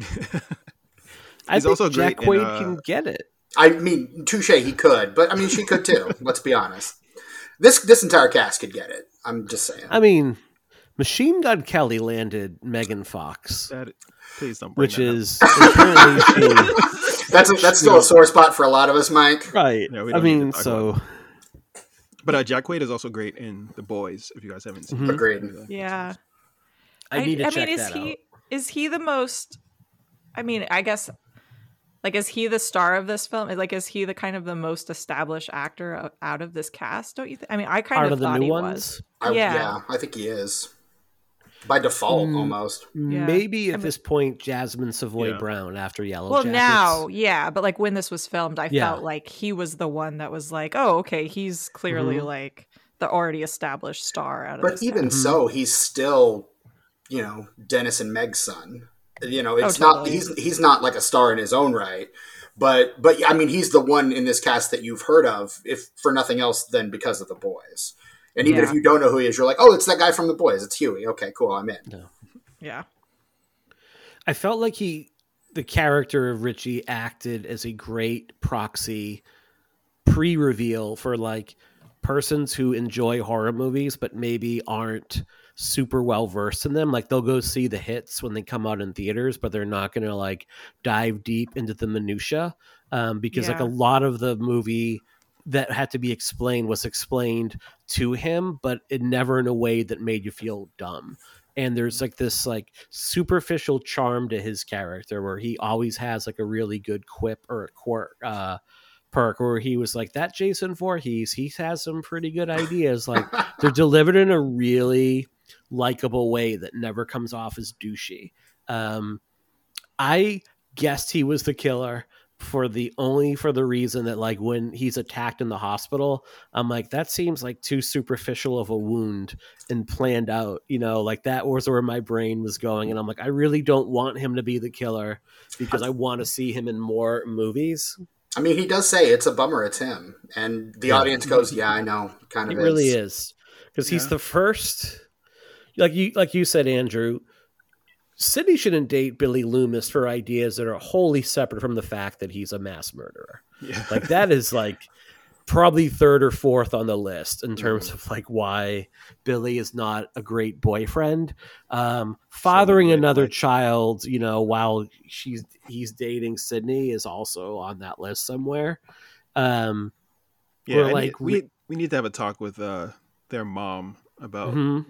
[SPEAKER 4] I
[SPEAKER 7] He's
[SPEAKER 4] think
[SPEAKER 7] also
[SPEAKER 4] Jack
[SPEAKER 7] great in,
[SPEAKER 4] Quaid
[SPEAKER 7] uh,
[SPEAKER 4] can get it.
[SPEAKER 6] I mean, touche, he could, but I mean, she could too. let's be honest. This this entire cast could get it. I'm just saying.
[SPEAKER 4] I mean, Machine Gun Kelly landed Megan Fox,
[SPEAKER 7] That please don't. Bring
[SPEAKER 4] which
[SPEAKER 7] that up.
[SPEAKER 4] is apparently she,
[SPEAKER 6] That's a, that's still a sore spot for a lot of us, Mike.
[SPEAKER 4] right.
[SPEAKER 7] Yeah, we
[SPEAKER 4] I
[SPEAKER 7] don't need
[SPEAKER 4] mean, so
[SPEAKER 7] But uh, Jack Quaid is also great in The Boys. If you guys haven't seen,
[SPEAKER 4] Mhm.
[SPEAKER 7] it.
[SPEAKER 6] Agreed.
[SPEAKER 5] yeah
[SPEAKER 4] I need to
[SPEAKER 5] I
[SPEAKER 4] check
[SPEAKER 5] mean, is
[SPEAKER 4] that
[SPEAKER 5] he
[SPEAKER 4] out.
[SPEAKER 5] is he the most? I mean, I guess like is he the star of this film? Like, is he the kind of the most established actor out of this cast? Don't you? think? I mean, I kind
[SPEAKER 4] Part
[SPEAKER 5] of
[SPEAKER 4] of the
[SPEAKER 5] thought
[SPEAKER 4] new
[SPEAKER 5] he
[SPEAKER 4] ones.
[SPEAKER 5] was.
[SPEAKER 6] I, yeah.
[SPEAKER 5] Yeah.
[SPEAKER 6] I think he is by default
[SPEAKER 4] Mm.
[SPEAKER 6] almost.
[SPEAKER 5] Yeah.
[SPEAKER 4] Maybe at
[SPEAKER 5] I mean-
[SPEAKER 4] this point, Jasmine Savoy
[SPEAKER 7] Yeah.
[SPEAKER 4] Brown after Yellow
[SPEAKER 5] Well,
[SPEAKER 4] Jackets.
[SPEAKER 5] now, yeah, but like when this was filmed, I
[SPEAKER 4] Yeah.
[SPEAKER 5] felt like he was the one that was like, oh, okay, he's clearly
[SPEAKER 4] Mhm.
[SPEAKER 5] like the already established star out of this.
[SPEAKER 6] But
[SPEAKER 5] this.
[SPEAKER 6] even
[SPEAKER 5] cast.
[SPEAKER 6] so, he's still, you know, Dennis and Meg's son. You know, oh, it's
[SPEAKER 5] Oh,
[SPEAKER 6] not he's he's not like a star in his own right. But but I mean, he's the one in this cast that you've heard of, if for nothing else than because of the boys. And even
[SPEAKER 5] Yeah.
[SPEAKER 6] if you don't know who he is, you're like, oh, it's that guy from the boys. It's Huey. Okay, cool, I'm in.
[SPEAKER 5] yeah,
[SPEAKER 4] I felt like he, the character of Richie, acted as a great proxy pre-reveal for like persons who enjoy horror movies but maybe aren't super well versed in them. Like they'll go see the hits when they come out in theaters, but they're not going to like dive deep into the minutia um, because like a lot of the movie that had to be explained was explained to him, but it never in a way that made you feel dumb and there's like this like superficial charm to his character where he always has like a really good quip or a quirk uh perk where he was like that jason Voorhees, he has some pretty good ideas like they're delivered in a really likable way that never comes off as douchey um i guessed he was the killer for the only for the reason that like when he's attacked in the hospital i'm like that seems like too superficial of a wound and planned out you know like that was where my brain was going and i'm like i really don't want him to be the killer because i want to see him in more movies
[SPEAKER 6] I mean, he does say it's a bummer, it's him, and the
[SPEAKER 4] Yeah.
[SPEAKER 6] audience goes, "Yeah, I know." Kind
[SPEAKER 4] it
[SPEAKER 6] of
[SPEAKER 4] really
[SPEAKER 6] is.
[SPEAKER 4] is because he's the first like you like you said andrew Sidney shouldn't date Billy Loomis for ideas that are wholly separate from the fact that he's a mass murderer.
[SPEAKER 7] yeah,
[SPEAKER 4] Like that is like probably third or fourth on the list in terms of like why Billy is not a great boyfriend. Um, fathering another
[SPEAKER 7] flag.
[SPEAKER 4] child, you know, while she's he's dating Sidney is also on that list somewhere. Um,
[SPEAKER 7] yeah. Need-
[SPEAKER 4] like,
[SPEAKER 7] we we need to have a talk with uh their mom about
[SPEAKER 4] mhm,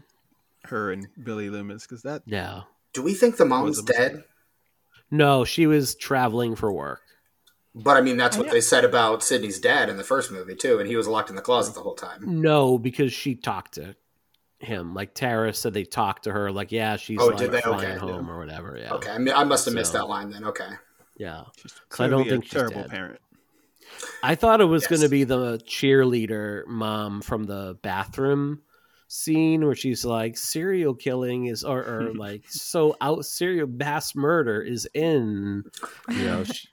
[SPEAKER 7] her and Billy Loomis because that
[SPEAKER 4] yeah.
[SPEAKER 6] Do we think the mom's
[SPEAKER 7] Was
[SPEAKER 6] dead?
[SPEAKER 4] No, she was traveling for work.
[SPEAKER 6] But I mean, that's
[SPEAKER 5] Oh,
[SPEAKER 6] what
[SPEAKER 5] yeah.
[SPEAKER 6] they said about Sidney's dad in the first movie too, and he was locked in the closet the whole time.
[SPEAKER 4] No, because she talked to him. Like Tara said, they talked to her. Like, yeah, she's
[SPEAKER 6] Oh,
[SPEAKER 4] like
[SPEAKER 6] did they?
[SPEAKER 4] flying
[SPEAKER 6] Okay,
[SPEAKER 4] home or whatever. Yeah,
[SPEAKER 6] Okay, I, mean, I must have missed that line then. Okay,
[SPEAKER 4] yeah.
[SPEAKER 7] she's
[SPEAKER 4] I don't think
[SPEAKER 7] a
[SPEAKER 4] she's
[SPEAKER 7] terrible
[SPEAKER 4] dead.
[SPEAKER 7] parent.
[SPEAKER 4] I thought it was
[SPEAKER 6] Yes.
[SPEAKER 4] going to be the cheerleader mom from the bathroom scene where she's like, serial killing is, or, or like, so out serial mass murder is in, you know. She,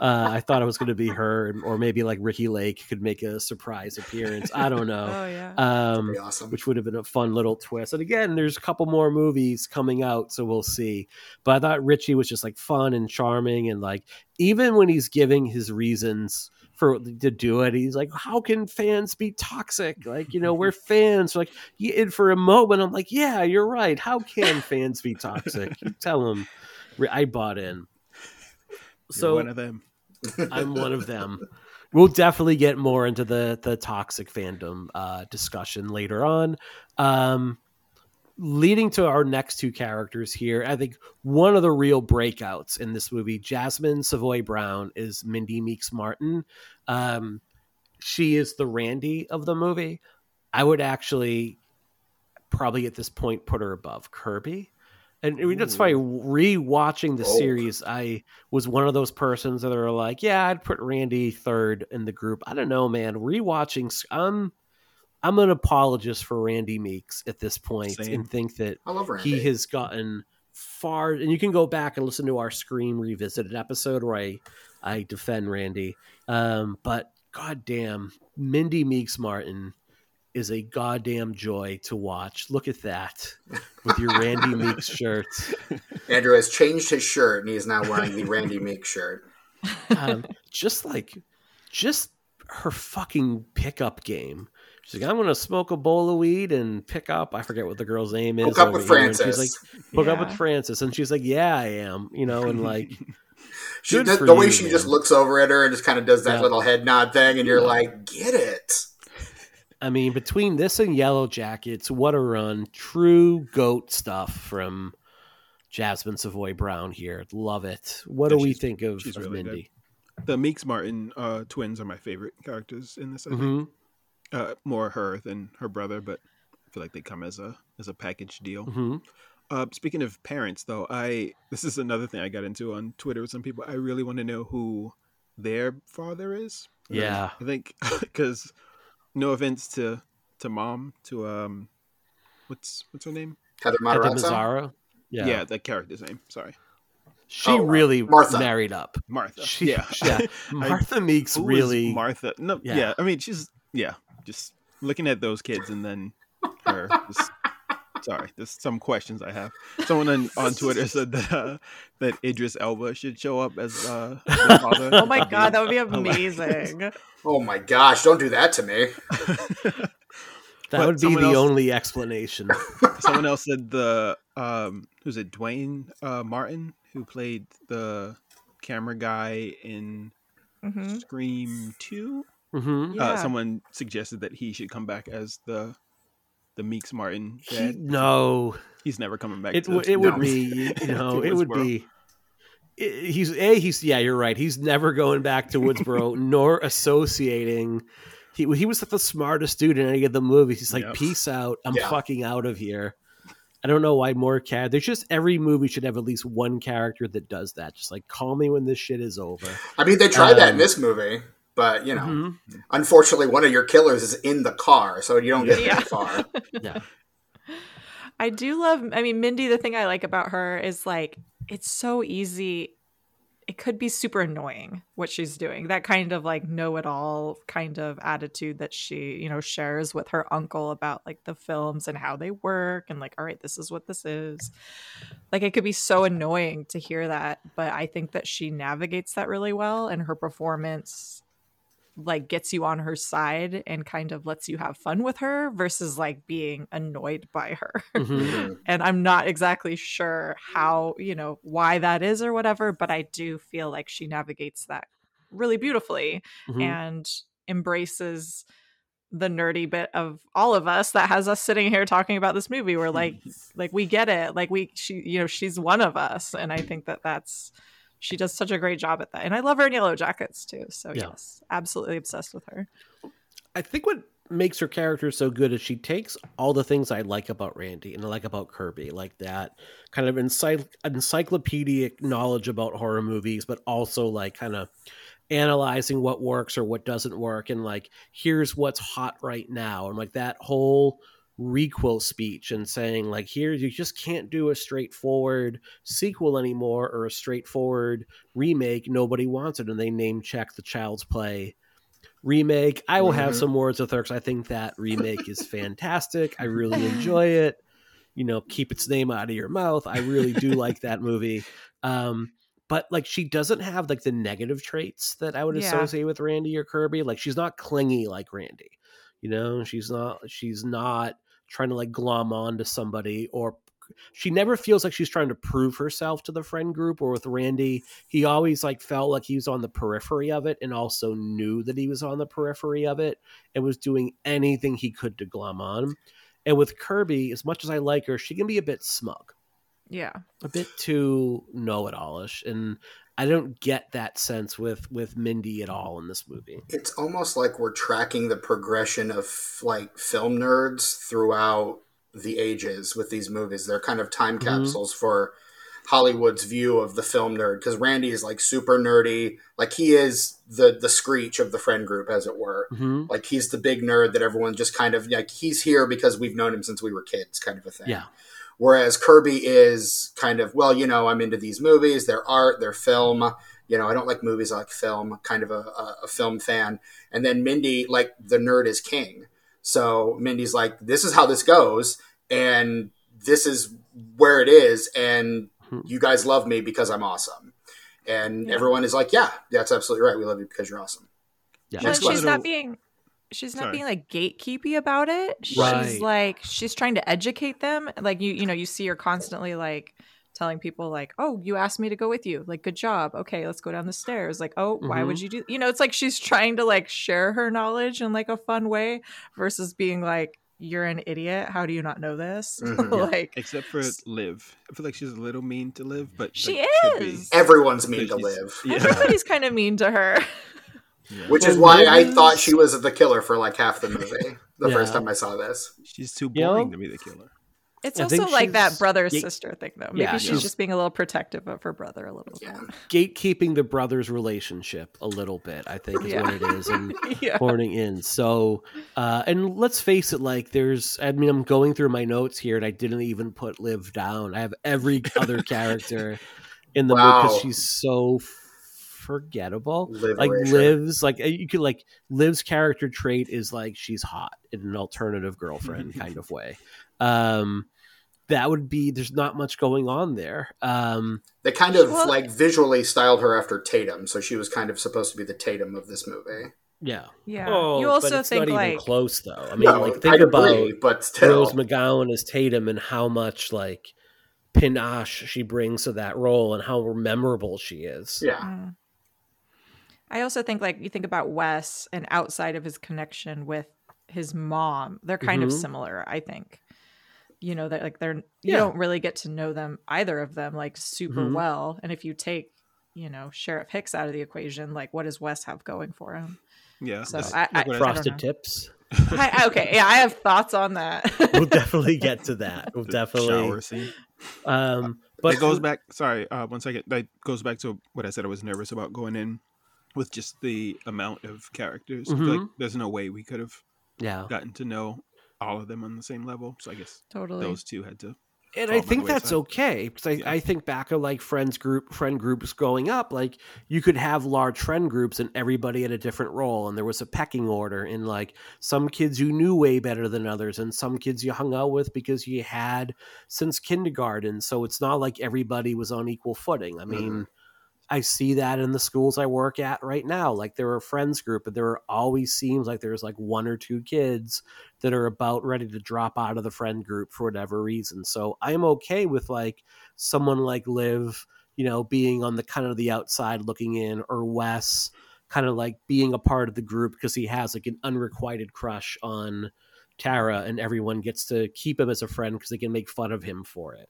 [SPEAKER 4] Uh, I thought it was going to be her, or maybe like Ricki Lake could make a surprise appearance. I don't know.
[SPEAKER 5] Oh yeah.
[SPEAKER 4] Um,
[SPEAKER 6] Pretty awesome.
[SPEAKER 4] which would have been a fun little twist. And again, there's a couple more movies coming out, so we'll see. But I thought Richie was just like fun and charming, and like even when he's giving his reasons for to do it, he's like, "How can fans be toxic? Like, you know, we're fans." Like, and for a moment, I'm like, "Yeah, you're right. How can fans be toxic?" You tell him. I bought in.
[SPEAKER 7] You're
[SPEAKER 4] So
[SPEAKER 7] one of them.
[SPEAKER 4] I'm one of them. We'll definitely get more into the the toxic fandom uh, discussion later on. Um, leading to our next two characters here, I think one of the real breakouts in this movie, Jasmine Savoy Brown, is Mindy Meeks Martin. Um, she is the Randy of the movie. I would actually probably at this point put her above Kirby. And I mean, that's why Re-watching the
[SPEAKER 6] Oh.
[SPEAKER 4] series, I was one of those persons that are like, "Yeah, I'd put Randy third in the group." I don't know, man. Rewatching, I'm I'm an apologist for Randy Meeks at this point,
[SPEAKER 7] Same.
[SPEAKER 4] and think that
[SPEAKER 6] I love Randy.
[SPEAKER 4] he has gotten far. And you can go back and listen to our Scream revisited episode where I I defend Randy. Um, but goddamn, Mindy Meeks Martin is a goddamn joy to watch. Look at that with your Randy Meeks shirt.
[SPEAKER 6] Andrew has changed his shirt and he is now wearing the Randy Meeks shirt.
[SPEAKER 4] Um, just like, just her fucking pickup game. She's like, I'm gonna smoke a bowl of weed and pick up. I forget what the girl's name is.
[SPEAKER 6] Hook up with.
[SPEAKER 4] And
[SPEAKER 6] Francis.
[SPEAKER 4] She's like, hook up with Francis, and she's like, Yeah, I am. You know, and like,
[SPEAKER 6] She,
[SPEAKER 4] Good
[SPEAKER 6] the,
[SPEAKER 4] for
[SPEAKER 6] the way
[SPEAKER 4] you,
[SPEAKER 6] she
[SPEAKER 4] man.
[SPEAKER 6] just looks over at her and just kind of does that
[SPEAKER 4] Yeah.
[SPEAKER 6] little head nod thing, and you're like, get it.
[SPEAKER 4] I mean, between this and Yellow Jackets, what a run! True goat stuff from Jasmine Savoy Brown here. Love it. What
[SPEAKER 7] Yeah,
[SPEAKER 4] do we think of,
[SPEAKER 7] she's
[SPEAKER 4] of
[SPEAKER 7] really good. The Meeks Martin uh, twins are my favorite characters in this. I think.
[SPEAKER 4] hmm
[SPEAKER 7] Uh, more her than her brother, but I feel like they come as a as a package deal.
[SPEAKER 4] hmm
[SPEAKER 7] Uh, speaking of parents, though, I this is another thing I got into on Twitter with some people. I really want to know who their father is.
[SPEAKER 4] Yeah.
[SPEAKER 7] I think because no offense to to mom to um, what's what's her name?
[SPEAKER 6] Heather
[SPEAKER 4] Heather
[SPEAKER 6] Matarazzo.
[SPEAKER 4] Mazzara.
[SPEAKER 7] Yeah,
[SPEAKER 4] Yeah.
[SPEAKER 7] the character's name. Sorry,
[SPEAKER 4] She
[SPEAKER 6] Oh, uh,
[SPEAKER 4] really
[SPEAKER 6] Martha.
[SPEAKER 4] married up.
[SPEAKER 7] Martha.
[SPEAKER 4] She,
[SPEAKER 7] yeah,
[SPEAKER 4] yeah.
[SPEAKER 7] I-
[SPEAKER 4] Martha Meeks really.
[SPEAKER 7] Martha. No,
[SPEAKER 4] Yeah.
[SPEAKER 7] yeah. I mean, she's yeah. Just looking at those kids and then her. just- sorry, there's some questions I have. Someone on, on Twitter said that uh, that Idris Elba should show up as uh, the father.
[SPEAKER 5] Oh my god, that would be amazing.
[SPEAKER 6] Oh my gosh, don't do that to me.
[SPEAKER 4] that
[SPEAKER 7] but
[SPEAKER 4] would be the
[SPEAKER 7] else-
[SPEAKER 4] only explanation.
[SPEAKER 7] Someone else said the um, who's it? Duane uh, Martin, who played the camera guy in
[SPEAKER 5] hmm
[SPEAKER 7] Scream Two.
[SPEAKER 4] hmm
[SPEAKER 5] Yeah.
[SPEAKER 7] Uh, someone suggested that he should come back as the the Meeks Martin
[SPEAKER 4] He, no,
[SPEAKER 7] He's never coming back.
[SPEAKER 4] it
[SPEAKER 7] to,
[SPEAKER 4] it would
[SPEAKER 6] no.
[SPEAKER 4] be you know it would be. i- He's a he's yeah you're right he's never going back to Woodsboro nor associating. He he was the smartest dude in any of the movies. He's like
[SPEAKER 7] Yep.
[SPEAKER 4] peace out. I'm
[SPEAKER 6] Yeah.
[SPEAKER 4] fucking out of here. I don't know why more cat. There's just every movie should have at least one character that does that. Just like call me when this shit is over.
[SPEAKER 6] I mean, they tried that in
[SPEAKER 4] Um,
[SPEAKER 6] this movie, but you know,
[SPEAKER 4] Mhm.
[SPEAKER 6] unfortunately, one of your killers is in the car, so you don't get
[SPEAKER 5] Yeah.
[SPEAKER 6] that far.
[SPEAKER 4] Yeah.
[SPEAKER 5] I do love I mean Mindy the thing I like about her is like it's so easy it could be super annoying what she's doing. That kind of like know-it-all kind of attitude that she, you know, shares with her uncle about like the films and how they work and like all right, this is what this is. Like it could be so annoying to hear that, but I think that she navigates that really well and her performance like gets you on her side and kind of lets you have fun with her versus like being annoyed by her.
[SPEAKER 4] Mhm.
[SPEAKER 5] and I'm not exactly sure how, you know, why that is or whatever, but I do feel like she navigates that really beautifully
[SPEAKER 4] Mhm.
[SPEAKER 5] and embraces the nerdy bit of all of us that has us sitting here talking about this movie we're like like we get it like we she you know she's one of us and i think that that's she does such a great job at that. And i love her in yellow jackets too. So
[SPEAKER 4] Yeah.
[SPEAKER 5] yes absolutely obsessed with her.
[SPEAKER 4] I think what makes her character so good is she takes all the things I like about Randy and I like about Kirby, like that kind of encycl- encyclopedic knowledge about horror movies, but also like kind of analyzing what works or what doesn't work, and like here's what's hot right now, and like that whole requel speech and saying like here you just can't do a straightforward sequel anymore or a straightforward remake. Nobody wants it. And they name check the child's play remake. I will have
[SPEAKER 6] Mhm.
[SPEAKER 4] some words with her because i think that remake is fantastic. I really enjoy it. You know keep its name out of your mouth. I really do like that movie. Um but like she doesn't have like the negative traits that i would
[SPEAKER 5] Yeah.
[SPEAKER 4] associate with randy or kirby. Like she's not clingy like randy you know? She's not she's not trying to like glom on to somebody or she never feels like she's trying to prove herself to the friend group or with randy. He always like felt like he was on the periphery of it and also knew that he was on the periphery of it and was doing anything he could to glom on. And with kirby as much as i like her she can be a bit smug.
[SPEAKER 5] Yeah.
[SPEAKER 4] a bit too know-it-allish and i don't get that sense with with mindy at all in this movie
[SPEAKER 6] It's almost like we're tracking the progression of like film nerds throughout the ages with these movies. They're kind of time
[SPEAKER 4] Mhm.
[SPEAKER 6] capsules for Hollywood's view of the film nerd because Randy is like super nerdy. Like he is the the screech of the friend group, as it were.
[SPEAKER 4] hmm
[SPEAKER 6] Like he's the big nerd that everyone just kind of like he's here because we've known him since we were kids, kind of a thing.
[SPEAKER 4] yeah
[SPEAKER 6] Whereas Kirby is kind of, well, you know, I'm into these movies, their art, their film. You know, I don't like movies, I like film, kind of a, a, a film fan. And then Mindy, like, the nerd is king. So Mindy's like, this is how this goes, and this is where it is, and
[SPEAKER 4] Hmm.
[SPEAKER 6] you guys love me because I'm awesome. And
[SPEAKER 5] Yeah.
[SPEAKER 6] everyone is like, yeah, that's absolutely right. We love you because you're awesome.
[SPEAKER 4] yeah
[SPEAKER 5] Well,
[SPEAKER 6] Next
[SPEAKER 5] she's
[SPEAKER 6] question.
[SPEAKER 5] not being she's not
[SPEAKER 7] Sorry.
[SPEAKER 5] being like gatekeepy about it. She's like she's trying to educate them. Like you you know, you see her constantly like telling people like, "Oh, you asked me to go with you. Like, good job. Okay, let's go down the stairs." Like, "Oh, why
[SPEAKER 4] Mm-hmm.
[SPEAKER 5] would you do?" You know, it's like she's trying to like share her knowledge in like a fun way versus being like, "You're an idiot. How do you not know this?"
[SPEAKER 6] Mhm. Yeah.
[SPEAKER 5] like
[SPEAKER 7] Except for Liv. I feel like she's a little mean to Liv, but
[SPEAKER 5] She
[SPEAKER 7] like,
[SPEAKER 5] is.
[SPEAKER 6] Everyone's mean to
[SPEAKER 7] She's-
[SPEAKER 6] live,
[SPEAKER 7] Yeah.
[SPEAKER 5] everybody's kind of mean to her.
[SPEAKER 7] yeah.
[SPEAKER 6] which is
[SPEAKER 4] Well,
[SPEAKER 6] why I thought she was the killer for like half the movie the first time I saw this.
[SPEAKER 7] She's too
[SPEAKER 4] You know?
[SPEAKER 7] boring to be the killer.
[SPEAKER 5] It's
[SPEAKER 4] I
[SPEAKER 5] also like that brother
[SPEAKER 4] yeah.
[SPEAKER 5] sister thing though. Maybe
[SPEAKER 4] Yeah,
[SPEAKER 5] she's
[SPEAKER 4] she's-
[SPEAKER 5] just being a little protective of her brother a little bit.
[SPEAKER 6] Yeah.
[SPEAKER 4] gatekeeping the brothers relationship a little bit i think is
[SPEAKER 5] Yeah.
[SPEAKER 4] what it is and
[SPEAKER 5] yeah.
[SPEAKER 4] horning in so uh and let's face it like there's i mean i'm going through my notes here and i didn't even put liv down i have every other character in the movie because she's so f- forgettable
[SPEAKER 6] Liv
[SPEAKER 4] like
[SPEAKER 6] erasure.
[SPEAKER 4] liv's like uh, you could like liv's character trait is like she's hot in an alternative girlfriend kind of way um that would be there's not much going on there um
[SPEAKER 6] They kind of
[SPEAKER 5] Well-
[SPEAKER 6] like visually styled her after Tatum, so she was kind of supposed to be the Tatum of this movie.
[SPEAKER 4] yeah
[SPEAKER 5] Yeah.
[SPEAKER 4] Oh,
[SPEAKER 5] you
[SPEAKER 4] but
[SPEAKER 5] also
[SPEAKER 4] it's
[SPEAKER 5] think
[SPEAKER 4] not
[SPEAKER 5] like
[SPEAKER 4] even close though. I mean,
[SPEAKER 6] no,
[SPEAKER 4] like think
[SPEAKER 6] I
[SPEAKER 4] about
[SPEAKER 6] agree, but still,
[SPEAKER 4] Rose McGowan as Tatum and how much like panache she brings to that role and how memorable she is.
[SPEAKER 6] yeah,
[SPEAKER 5] Mm. I also think like you think about Wes and outside of his connection with his mom, they're kind of
[SPEAKER 4] Mhm.
[SPEAKER 5] similar, I think. You know, that like they're you
[SPEAKER 4] Yeah.
[SPEAKER 5] don't really get to know them either of them like super
[SPEAKER 4] Mhm.
[SPEAKER 5] well. And if you take, you know, Sheriff Hicks out of the equation, like what does Wes have going for him?
[SPEAKER 7] Yeah.
[SPEAKER 5] So
[SPEAKER 7] that's
[SPEAKER 5] I-
[SPEAKER 7] like
[SPEAKER 5] I-
[SPEAKER 7] what I-
[SPEAKER 4] Frosted
[SPEAKER 5] know.
[SPEAKER 4] tips.
[SPEAKER 5] I, okay, yeah, I have thoughts on that.
[SPEAKER 4] We'll definitely get to that. We'll
[SPEAKER 7] the
[SPEAKER 4] definitely.
[SPEAKER 7] shower scene.
[SPEAKER 4] Um,
[SPEAKER 7] But
[SPEAKER 4] but
[SPEAKER 7] it goes back. Sorry, uh, one second. That goes back to what I said. I was nervous about going in with just the amount of characters. I feel like
[SPEAKER 4] mm-hmm.
[SPEAKER 7] there's no way we could have
[SPEAKER 4] Yeah,
[SPEAKER 7] gotten to know all of them on the same level. So I guess
[SPEAKER 5] totally.
[SPEAKER 7] those two had to.
[SPEAKER 4] and I think that's
[SPEAKER 7] wayside.
[SPEAKER 4] okay because I,
[SPEAKER 7] Yeah.
[SPEAKER 4] I think back of like friends group friend groups growing up like you could have large friend groups and everybody had a different role and there was a pecking order and like some kids you knew way better than others and some kids you hung out with because you had since kindergarten so it's not like everybody was on equal footing i mean mm-hmm. I see that in the schools I work at right now. Like there are friends group, but there always seems like there's like one or two kids that are about ready to drop out of the friend group for whatever reason. So I'm okay with like someone like Liv, you know, being on the kind of the outside looking in, or Wes kind of like being a part of the group because he has like an unrequited crush on Tara, and everyone gets to keep him as a friend because they can make fun of him for it.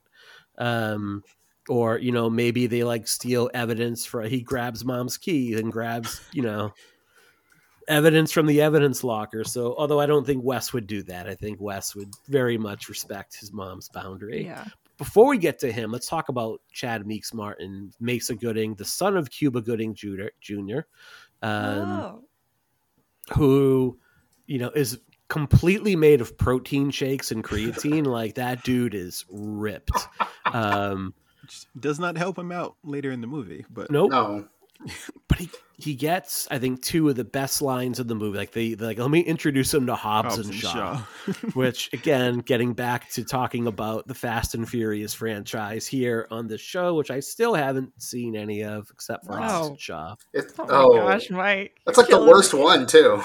[SPEAKER 4] Um, or you know maybe they like steal evidence for he grabs mom's key and grabs you know evidence from the evidence locker so although i don't think wes would do that i think wes would very much respect his mom's boundary
[SPEAKER 5] yeah.
[SPEAKER 4] before we get to him let's talk about chad meeks martin mason gooding the son of cuba gooding jr, jr. Um,
[SPEAKER 5] oh.
[SPEAKER 4] who you know is completely made of protein shakes and creatine. like that dude is ripped. Um,
[SPEAKER 7] does not help him out later in the movie, but
[SPEAKER 4] nope.
[SPEAKER 6] No.
[SPEAKER 4] But he, he gets, I think, two of the best lines of the movie. Like they like, let me introduce him to Hobbs,
[SPEAKER 7] Hobbs
[SPEAKER 4] and
[SPEAKER 7] and
[SPEAKER 4] Shaw.
[SPEAKER 7] Shaw.
[SPEAKER 4] which again, getting back to talking about the Fast and Furious franchise here on the show, which I still haven't seen any of except for Hobbs and Shaw.
[SPEAKER 6] It,
[SPEAKER 5] Oh,
[SPEAKER 6] oh,
[SPEAKER 5] my oh. gosh, Mike.
[SPEAKER 6] that's like the worst
[SPEAKER 5] me.
[SPEAKER 6] one too.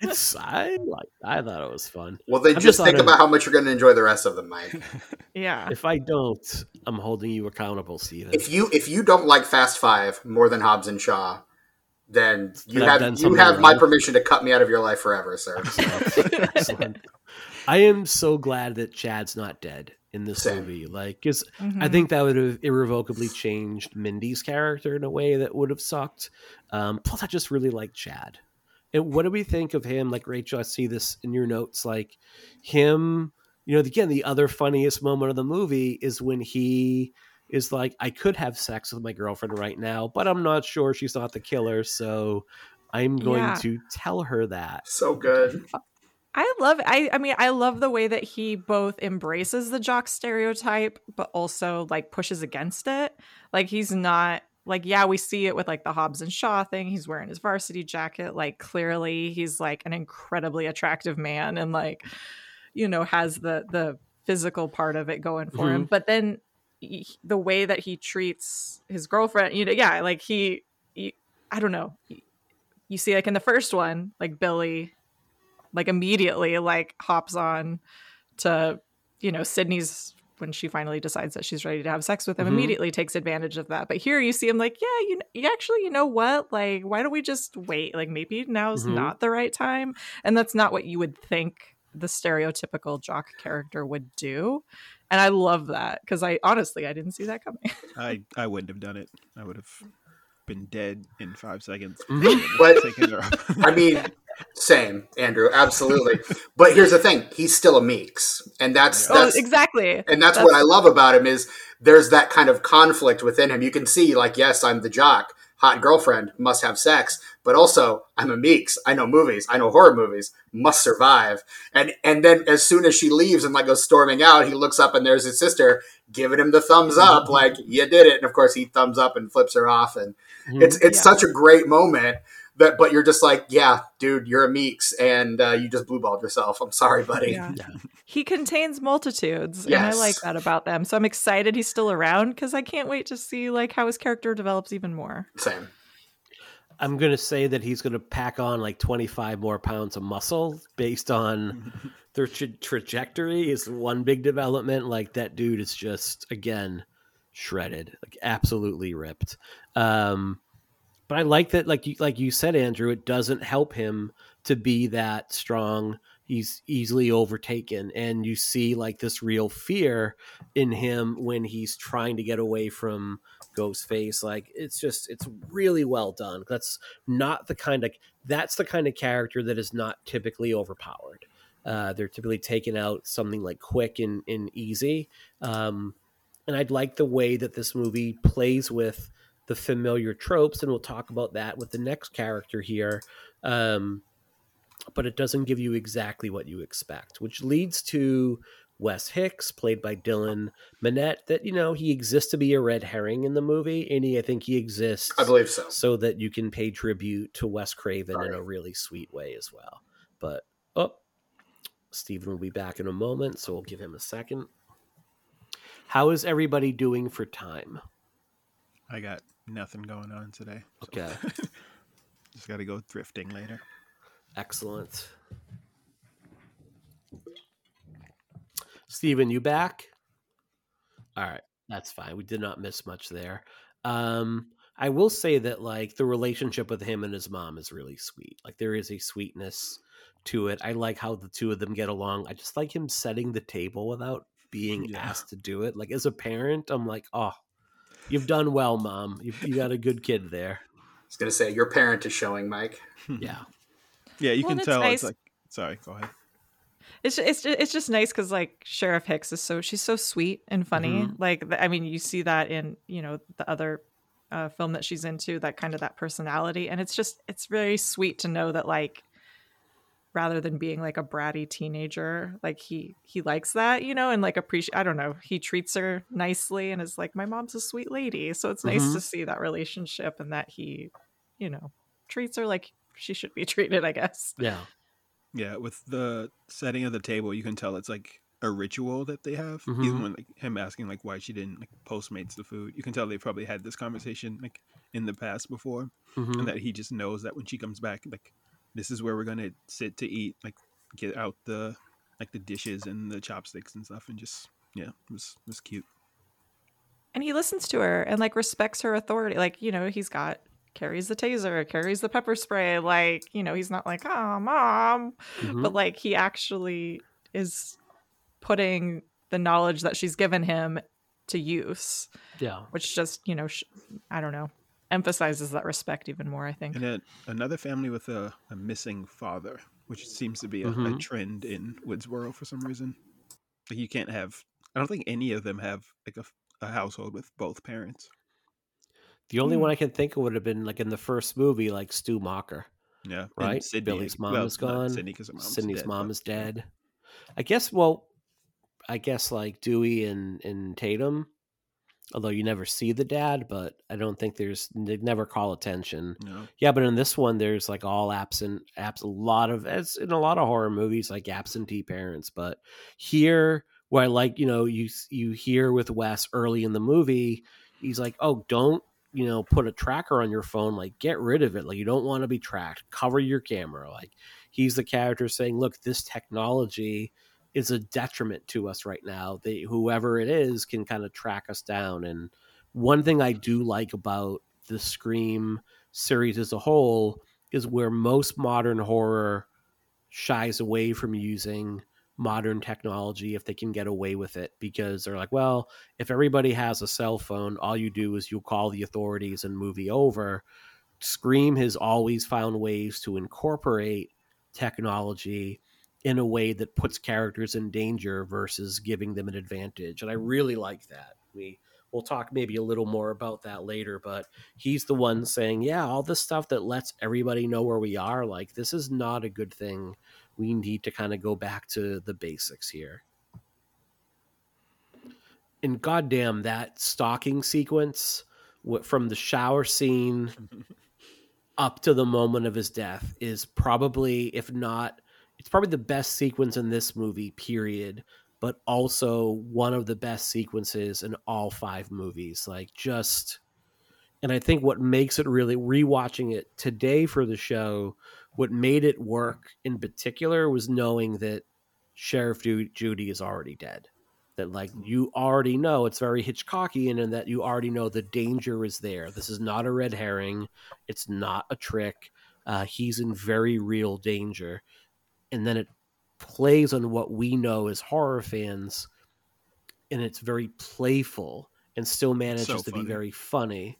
[SPEAKER 4] It's I like I thought it was fun.
[SPEAKER 6] Well, then
[SPEAKER 4] I'm
[SPEAKER 6] just
[SPEAKER 4] just
[SPEAKER 6] think
[SPEAKER 4] on a-
[SPEAKER 6] about how much you're going to enjoy the rest of them, Mike.
[SPEAKER 5] Yeah.
[SPEAKER 4] If I don't, I'm holding you accountable, Stephen.
[SPEAKER 6] if you if you don't like Fast Five more than Hobbs and Shaw, then you
[SPEAKER 4] Then I've done
[SPEAKER 6] have you
[SPEAKER 4] something
[SPEAKER 6] have my permission to cut me out of your life forever, sir.
[SPEAKER 4] Excellent. I am so glad that Chad's not dead in this
[SPEAKER 6] Same.
[SPEAKER 4] movie. Like, 'cause I
[SPEAKER 5] Mhm.
[SPEAKER 4] think that would have irrevocably changed Mindy's character in a way that would have sucked. Um, plus, I just really like Chad. And what do we think of him? Like, Rachel, I see this in your notes. Like, him, you know, again, the other funniest moment of the movie is when he is like, I could have sex with my girlfriend right now, but I'm not sure she's not the killer. So I'm going
[SPEAKER 5] Yeah.
[SPEAKER 4] to tell her that.
[SPEAKER 6] So good.
[SPEAKER 5] I love I I mean I love the way that he both embraces the jock stereotype but also like pushes against it. Like he's not like yeah, we see it with like the Hobbs and Shaw thing. He's wearing his varsity jacket. Like clearly he's like an incredibly attractive man and like you know has the the physical part of it going for him. Mm-hmm. But then he, the way that he treats his girlfriend, you know, yeah, like he, he I don't know. You see like in the first one, like Billy like immediately like hops on to you know sidney's when she finally decides that she's ready to have sex with him
[SPEAKER 4] Mhm.
[SPEAKER 5] immediately takes advantage of that but here you see him like yeah you, you actually you know what like why don't we just wait like maybe now's
[SPEAKER 4] Mhm.
[SPEAKER 5] not the right time and that's not what you would think the stereotypical jock character would do and i love that because i honestly i didn't see that coming
[SPEAKER 7] I I wouldn't have done it. I would have been dead in five seconds.
[SPEAKER 4] Mhm.
[SPEAKER 6] But-
[SPEAKER 7] Taking her up.
[SPEAKER 6] I mean, same, Andrew, absolutely. But here's the thing: he's still a Meeks, and that's
[SPEAKER 5] oh
[SPEAKER 6] that's
[SPEAKER 5] exactly
[SPEAKER 6] and that's, what I love about him is there's that kind of conflict within him. You can see, like, yes, I'm the jock, hot girlfriend, must have sex, but also I'm a Meeks. I know movies, I know horror movies, must survive. And and then as soon as she leaves and like goes storming out, he looks up and there's his sister giving him the thumbs mm-hmm. up, like you did it. And of course, he thumbs up and flips her off, and mm-hmm. it's it's
[SPEAKER 5] Yeah.
[SPEAKER 6] such a great moment. That, but you're just like, yeah, dude, you're a Meeks, and uh, you just blueballed yourself. I'm sorry, buddy.
[SPEAKER 5] Yeah.
[SPEAKER 4] Yeah.
[SPEAKER 5] he contains multitudes and i like that about them so i'm excited he's still around because i can't wait to see like how his character develops even more
[SPEAKER 6] Same.
[SPEAKER 4] I'm going to say that he's going to pack on like 25 more pounds of muscle based on their tra- trajectory is one big development. Like that dude is just, again, shredded, like absolutely ripped. Um, but I like that, like you, like you said, Andrew, it doesn't help him to be that strong. He's easily overtaken, and you see like this real fear in him when he's trying to get away from Ghostface. Like it's just it's really well done. That's not the kind of that's the kind of character that is not typically overpowered. Uh, they're typically taken out something like quick and, and easy. Um, and I'd like the way that this movie plays with the familiar tropes, and we'll talk about that with the next character here. Um, but it doesn't give you exactly what you expect, which leads to Wes Hicks, played by Dylan Minnette, that you know he exists to be a red herring in the movie, and he, I think he exists
[SPEAKER 6] I believe so.
[SPEAKER 4] so that you can pay tribute to Wes Craven in a really sweet way as well. But oh, Stephen will be back in a moment, so we'll give him a second. How is everybody doing for time?
[SPEAKER 7] I got nothing going on today. so
[SPEAKER 4] Okay,
[SPEAKER 7] Just got to go thrifting later.
[SPEAKER 4] excellent. Stephen, you back? All right, that's fine. We did not miss much there. Um, I will say that like the relationship with him and his mom is really sweet. Like there is a sweetness to it. I like how the two of them get along. I just like him setting the table without being
[SPEAKER 7] Yeah.
[SPEAKER 4] asked to do it. Like as a parent, I'm like, oh, you've done well, mom. You, you got a good kid there.
[SPEAKER 6] I was gonna say your parent is showing, Mike.
[SPEAKER 4] Yeah.
[SPEAKER 7] Yeah, you
[SPEAKER 5] Well,
[SPEAKER 7] can tell.
[SPEAKER 5] nice-
[SPEAKER 7] It's like, sorry, go ahead.
[SPEAKER 5] it's it's it's just nice because like Sheriff Hicks is so she's so sweet and funny.
[SPEAKER 4] Mhm.
[SPEAKER 5] Like I mean, you see that in you know the other uh, film that she's into, that kind of that personality, and it's just it's very sweet to know that like rather than being like a bratty teenager like he he likes that you know and like appreciate i don't know he treats her nicely and is like my mom's a sweet lady so it's nice
[SPEAKER 4] Mhm.
[SPEAKER 5] to see that relationship and that he you know treats her like she should be treated i guess
[SPEAKER 4] Yeah.
[SPEAKER 7] Yeah, with the setting of the table, you can tell it's like a ritual that they have.
[SPEAKER 4] Mhm.
[SPEAKER 7] Even when like him asking like why she didn't like postmates the food, you can tell they probably had this conversation like in the past before,
[SPEAKER 4] Mhm.
[SPEAKER 7] and that he just knows that when she comes back, like this is where we're gonna sit to eat, like get out the like the dishes and the chopsticks and stuff, and just yeah, it was it was cute.
[SPEAKER 5] and he listens to her and like respects her authority like you know he's got carries the taser carries the pepper spray like you know he's not like oh mom
[SPEAKER 4] Mhm.
[SPEAKER 5] but like he actually is putting the knowledge that she's given him to use
[SPEAKER 4] yeah.
[SPEAKER 5] which just you know sh- i don't know emphasizes that respect even more i think
[SPEAKER 7] And then another family with a, a missing father, which seems to be a, a
[SPEAKER 4] Mhm.
[SPEAKER 7] trend in Woodsboro for some reason. Like you can't have. I don't think any of them have like a, a household with both parents.
[SPEAKER 4] The only
[SPEAKER 5] Hmm.
[SPEAKER 4] one I can think of would have been like in the first movie, like Stu Macher.
[SPEAKER 7] Yeah,
[SPEAKER 4] right?
[SPEAKER 7] Sidney-
[SPEAKER 4] Billy's mom
[SPEAKER 7] well,
[SPEAKER 4] is gone.
[SPEAKER 7] Sidney 'cause her mom's
[SPEAKER 4] Sidney's
[SPEAKER 7] dead,
[SPEAKER 4] mom
[SPEAKER 7] but-
[SPEAKER 4] is dead. I guess. Well, I guess like Dewey and and Tatum. Although you never see the dad, but I don't think there's they never call attention.
[SPEAKER 7] No,
[SPEAKER 4] Yeah, but in this one, there's like all absent, abs a lot of as in a lot of horror movies, like absentee parents. But here, where I like, you know, you you hear with Wes early in the movie, he's like, "Oh, don't you know, put a tracker on your phone. Like, get rid of it. Like, you don't want to be tracked. Cover your camera." Like, he's the character saying, "Look, this technology." Is a detriment to us right now. They whoever it is can kind of track us down. And one thing I do like about the Scream series as a whole is where most modern horror shies away from using modern technology if they can get away with it because they're like, well, if everybody has a cell phone, all you do is you call the authorities and movie over. Scream has always found ways to incorporate technology in a way that puts characters in danger versus giving them an advantage. And I really like that. We we'll talk maybe a little more about that later, but he's the one saying, "Yeah, all this stuff that lets everybody know where we are, like this is not a good thing. We need to kind of go back to the basics here." And goddamn that stalking sequence from the shower scene up to the moment of his death is probably if not it's probably the best sequence in this movie period but also one of the best sequences in all five movies like just and i think what makes it really rewatching it today for the show what made it work in particular was knowing that sheriff judy is already dead that like you already know it's very hitchcockian and that you already know the danger is there. This is not a red herring. It's not a trick. Uh, he's in very real danger and then it plays on what we know as horror fans and it's very playful and still manages
[SPEAKER 7] So
[SPEAKER 4] to be very funny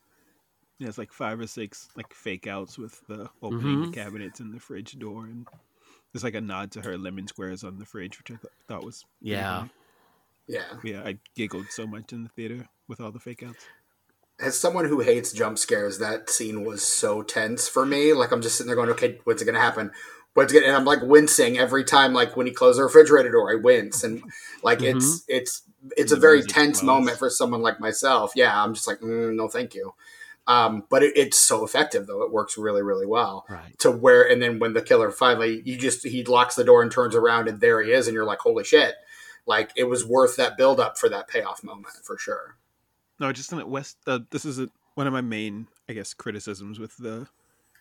[SPEAKER 7] yeah, it's like five or six like fake outs with the opening
[SPEAKER 4] Mhm.
[SPEAKER 7] the cabinets and the fridge door, and there's like a nod to her lemon squares on the fridge, which I th- thought was
[SPEAKER 4] Yeah.
[SPEAKER 7] funny.
[SPEAKER 6] Yeah.
[SPEAKER 7] yeah. I giggled so much in the theater with all the fake outs.
[SPEAKER 6] As someone who hates jump scares, that scene was so tense for me. Like I'm just sitting there going, "Okay, what's going to happen? What's going?" And I'm like wincing every time. Like when he closes the refrigerator door, I wince, and like it's it's it's a very tense moment for someone like myself. Yeah, I'm just like, mm, no, thank you. Um, but it, it's so effective though; it works really, really well.
[SPEAKER 4] right
[SPEAKER 6] To where, and then when the killer finally, you just he locks the door and turns around, and there he is, and you're like, holy shit! Like it was worth that build up for that payoff moment for sure.
[SPEAKER 7] No, just in the West. Uh, this is a, one of my main, I guess, criticisms with the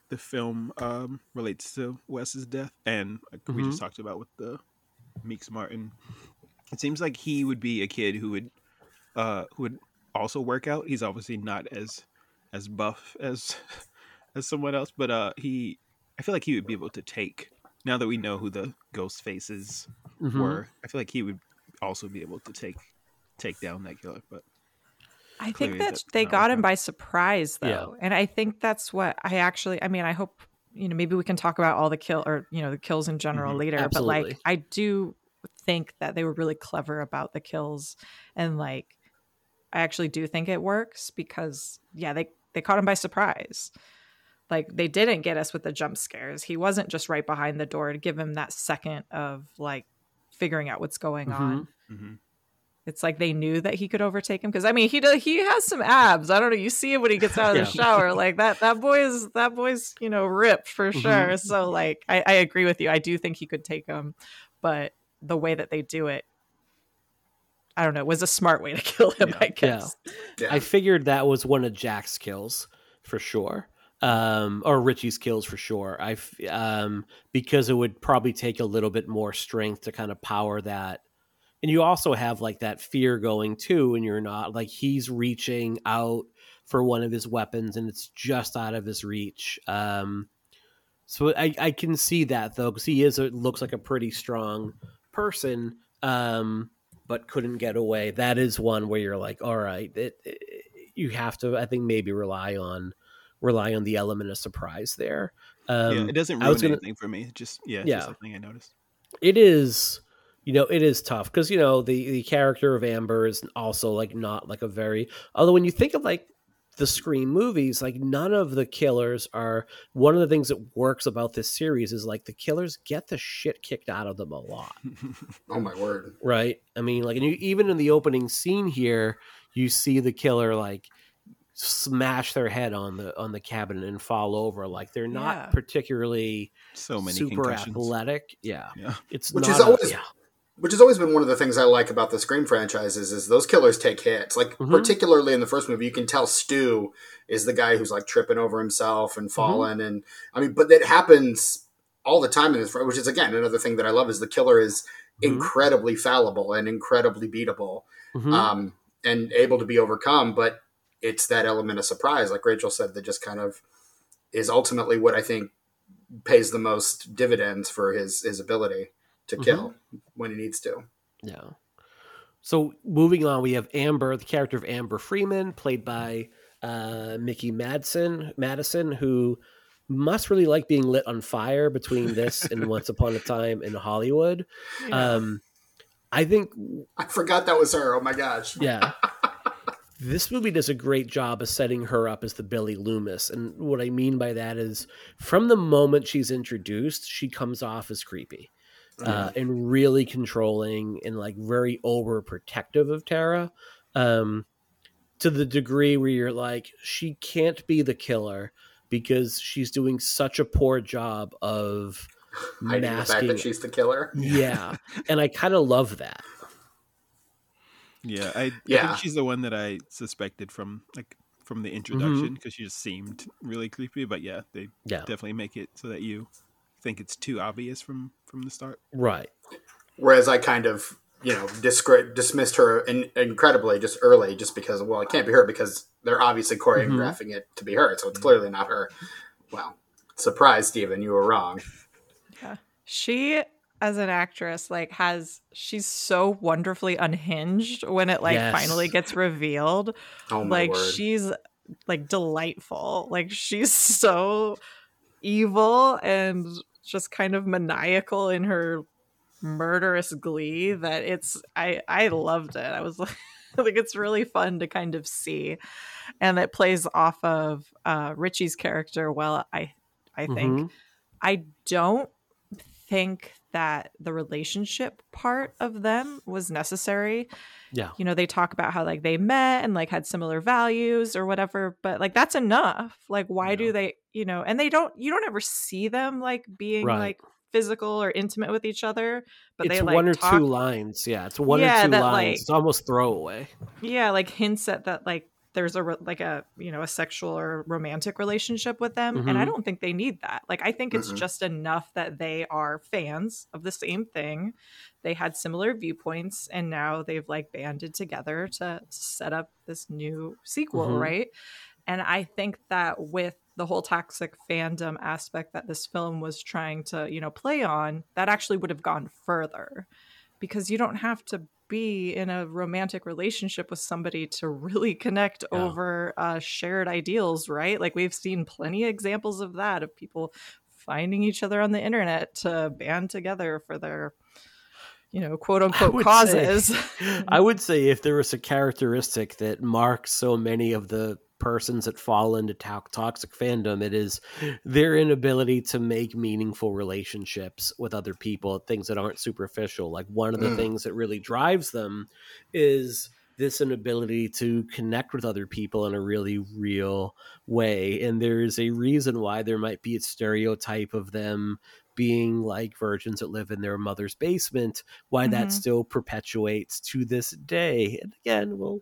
[SPEAKER 7] the film um, relates to Wes's death, and like we just talked about with the Meeks Martin. It seems like he would be a kid who would uh, who would also work out. He's obviously not as as buff as as someone else, but uh, he I feel like he would be able to take. Now that we know who the ghost faces
[SPEAKER 4] Mhm.
[SPEAKER 7] were, I feel like he would also be able to take take down that killer. But
[SPEAKER 5] I think that
[SPEAKER 7] that-
[SPEAKER 5] they
[SPEAKER 7] that
[SPEAKER 5] got him by surprise though.
[SPEAKER 4] Yeah.
[SPEAKER 5] And I think that's what I actually I mean, I hope you know, maybe we can talk about all the kill or you know, the kills in general
[SPEAKER 7] Mhm.
[SPEAKER 5] later, but like I do think that they were really clever about the kills and like I actually do think it works because yeah, they they caught him by surprise. like they didn't get us with the jump scares. He wasn't just right behind the door to give him that second of like figuring out what's going
[SPEAKER 4] Mhm.
[SPEAKER 5] on.
[SPEAKER 7] hmm
[SPEAKER 5] It's like they knew that he could overtake him because I mean he does he has some abs. I don't know. You see him when he gets out of
[SPEAKER 4] Yeah.
[SPEAKER 5] the shower. Like that that boy is that boy's you know ripped for
[SPEAKER 4] Mhm.
[SPEAKER 5] sure. So like I, I agree with you. I do think he could take him, but the way that they do it, I don't know, was a smart way to kill him.
[SPEAKER 7] Yeah.
[SPEAKER 5] I guess.
[SPEAKER 6] Yeah.
[SPEAKER 4] I figured that was one of Jack's kills for sure, um, or Richie's kills for sure. I f- um, because it would probably take a little bit more strength to kind of power that, and you also have like that fear going too, and you're not like he's reaching out for one of his weapons and it's just out of his reach. Um, so I, I can see that though because he is a, looks like a pretty strong person. Um, but couldn't get away. That is one where you're like, all right, it, it- you have to, I think, maybe rely on rely on the element of surprise there. Um,
[SPEAKER 7] yeah, it doesn't
[SPEAKER 4] I was
[SPEAKER 7] ruin
[SPEAKER 4] gonna-
[SPEAKER 7] anything for me. Just yeah,
[SPEAKER 4] Yeah.
[SPEAKER 7] just something I noticed.
[SPEAKER 4] it is, you know, it is tough because you know the the character of Amber is also like not like a very. Although when you think of like the Scream movies, like none of the killers are. One of the things that works about this series is like the killers get the shit kicked out of them a lot.
[SPEAKER 6] Oh my word.
[SPEAKER 4] right? I mean, like, and you, even in the opening scene here, you see the killer like smash their head on the on the cabinet and fall over. Like they're not
[SPEAKER 5] Yeah.
[SPEAKER 4] particularly
[SPEAKER 7] so many
[SPEAKER 4] super athletic. Yeah,
[SPEAKER 7] Yeah.
[SPEAKER 4] it's
[SPEAKER 6] Which
[SPEAKER 4] not
[SPEAKER 6] is
[SPEAKER 4] a-
[SPEAKER 6] always-
[SPEAKER 4] yeah.
[SPEAKER 6] Which has always been one of the things I like about the Scream franchises is those killers take hits. Like
[SPEAKER 4] Mhm.
[SPEAKER 6] particularly in the first movie, you can tell Stu is the guy who's like tripping over himself
[SPEAKER 4] Mm-hmm.
[SPEAKER 6] and falling, and I mean, but it happens all the time in this. Which is again another thing that I love is the killer is
[SPEAKER 4] Mhm.
[SPEAKER 6] incredibly fallible and incredibly beatable,
[SPEAKER 4] Mhm.
[SPEAKER 6] um, and able to be overcome. But it's that element of surprise, like Rachel said, that just kind of is ultimately what I think pays the most dividends for his his ability to
[SPEAKER 4] Mhm.
[SPEAKER 6] kill when he needs to.
[SPEAKER 4] Yeah. So moving on, we have Amber, the character of Amber Freeman, played by uh, Mikey Madsen, Madison, who must really like being lit on fire between this and Once Upon a Time in Hollywood. Um, I think
[SPEAKER 6] I forgot that was her. Oh my gosh.
[SPEAKER 4] yeah. This movie does a great job of setting her up as the Billy Loomis. And what I mean by that is from the moment she's introduced, she comes off as creepy uh, and really controlling and like very overprotective of Tara um, to the degree where you're like, she can't be the killer because she's doing such a poor job of
[SPEAKER 6] Hiding the fact that she's the killer.
[SPEAKER 4] yeah. And I kind of love that.
[SPEAKER 7] Yeah, I, I
[SPEAKER 6] Yeah.
[SPEAKER 7] think she's the one that I suspected from like from the introduction because she just seemed really creepy. But yeah, they
[SPEAKER 4] Yeah.
[SPEAKER 7] definitely make it so that you think it's too obvious from from the start.
[SPEAKER 4] Right.
[SPEAKER 6] Whereas I kind of, you know, discre- dismissed her in- incredibly just early, just because, well, it can't be her because they're obviously mm-hmm. choreographing it to be her. So it's clearly not her. Well, surprise, Steven, you were wrong.
[SPEAKER 5] Yeah, She as an actress like has she's so wonderfully unhinged when it like
[SPEAKER 4] Yes.
[SPEAKER 5] finally gets revealed.
[SPEAKER 6] Oh my
[SPEAKER 5] like
[SPEAKER 6] word.
[SPEAKER 5] she's like delightful. Like she's so evil and just kind of maniacal in her murderous glee that it's I I loved it. I was like like it's really fun to kind of see and it plays off of uh Richie's character well I I think
[SPEAKER 4] Mhm.
[SPEAKER 5] I don't think that the relationship part of them was necessary.
[SPEAKER 4] Yeah.
[SPEAKER 5] You know, they talk about how like they met and like had similar values or whatever, but like that's enough. Like why do they, you know, and they don't you don't ever see them like being
[SPEAKER 4] Right.
[SPEAKER 5] like physical or intimate with each other, but
[SPEAKER 4] it's
[SPEAKER 5] they like
[SPEAKER 4] one or
[SPEAKER 5] talk,
[SPEAKER 4] two lines. Yeah, it's one
[SPEAKER 5] Yeah,
[SPEAKER 4] or two
[SPEAKER 5] that,
[SPEAKER 4] lines.
[SPEAKER 5] like-
[SPEAKER 4] it's almost throwaway.
[SPEAKER 5] yeah, like hints at that like there's a like a you know a sexual or romantic relationship with them and i
[SPEAKER 4] Mhm.
[SPEAKER 5] don't think they need that like i think it's
[SPEAKER 6] Mm-mm.
[SPEAKER 5] just enough that they are fans of the same thing they had similar viewpoints and now they've like banded together to set up this new sequel
[SPEAKER 4] Mhm.
[SPEAKER 5] right and i think that with the whole toxic fandom aspect that this film was trying to you know play on that actually would have gone further because you don't have to be in a romantic relationship with somebody to really connect
[SPEAKER 4] Yeah.
[SPEAKER 5] over uh, shared ideals, right? Like we've seen plenty of examples of that of people finding each other on the internet to band together for their, you know, quote unquote
[SPEAKER 4] would
[SPEAKER 5] causes.
[SPEAKER 4] I would say if there was a characteristic that marks so many of the persons that fall into to- toxic fandom it is their inability to make meaningful relationships with other people things that aren't superficial like one of the
[SPEAKER 6] Mm.
[SPEAKER 4] things that really drives them is this inability to connect with other people in a really real way and there's a reason why there might be a stereotype of them being like virgins that live in their mother's basement why that
[SPEAKER 5] Mhm.
[SPEAKER 4] still perpetuates to this day and again we'll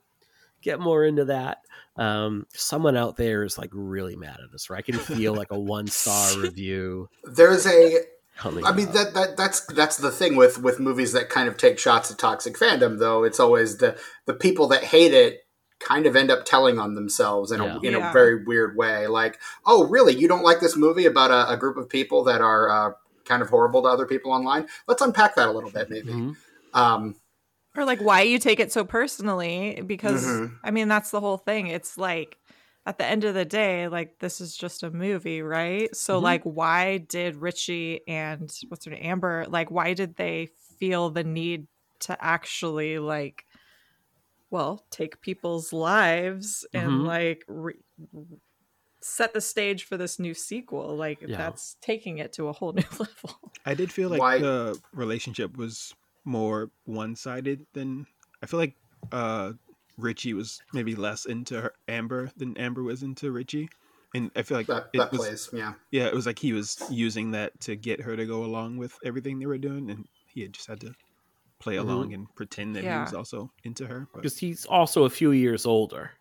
[SPEAKER 4] get more into that um someone out there is like really mad at us right? I can feel like a one star review.
[SPEAKER 6] There's a
[SPEAKER 4] coming
[SPEAKER 6] I mean that, that that's that's the thing with with movies that kind of take shots at toxic fandom though it's always the the people that hate it kind of end up telling on themselves in a in
[SPEAKER 5] Yeah.
[SPEAKER 6] a very weird way like oh really? You don't like this movie about a, a group of people that are uh, kind of horrible to other people online? Let's unpack that a little bit maybe.
[SPEAKER 4] Mhm.
[SPEAKER 6] um
[SPEAKER 5] or like why you take it so personally because
[SPEAKER 6] Mhm.
[SPEAKER 5] i mean that's the whole thing it's like at the end of the day like this is just a movie right so
[SPEAKER 4] Mhm.
[SPEAKER 5] like why did richie and what's her name amber like why did they feel the need to actually like well take people's lives and
[SPEAKER 4] Mhm.
[SPEAKER 5] like re- set the stage for this new sequel like
[SPEAKER 4] Yeah.
[SPEAKER 5] that's taking it to a whole new level
[SPEAKER 7] I did feel like
[SPEAKER 6] Why-
[SPEAKER 7] the relationship was more one sided than I feel like uh Richie was maybe less into her, Amber than Amber was into Richie. And I feel like
[SPEAKER 6] that,
[SPEAKER 7] it
[SPEAKER 6] that
[SPEAKER 7] was
[SPEAKER 6] plays yeah
[SPEAKER 7] yeah, it was like he was using that to get her to go along with everything they were doing and he had just had to play
[SPEAKER 4] Mhm.
[SPEAKER 7] along and pretend that he was also into her.
[SPEAKER 4] Because he's also a few years older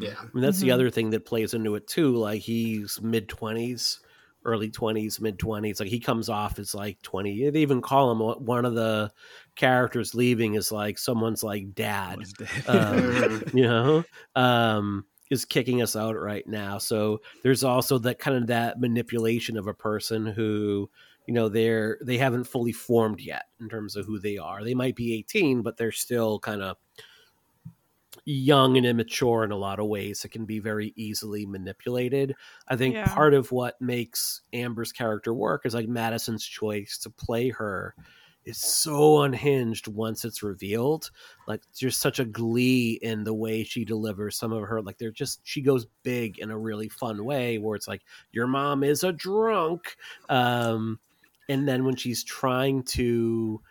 [SPEAKER 6] yeah
[SPEAKER 4] I mean, that's the
[SPEAKER 5] Mhm.
[SPEAKER 4] other thing that plays into it too. Like he's mid twenties, early twenties, mid twenties. Like he comes off as like twenty. They even call him one of the characters leaving is like someone's like dad.
[SPEAKER 7] was.
[SPEAKER 4] Um, you know, um, is kicking us out right now. So there's also that kind of that manipulation of a person who, you know, they're they haven't fully formed yet in terms of who they are. They might be 18, but they're still kind of young and immature in a lot of ways It can be very easily manipulated. I think
[SPEAKER 5] Yeah.
[SPEAKER 4] part of what makes Amber's character work is like Madison's choice to play her is so unhinged once it's revealed. Like there's such a glee in the way she delivers some of her like they're just she goes big in a really fun way where it's like your mom is a drunk. Um and then when she's trying to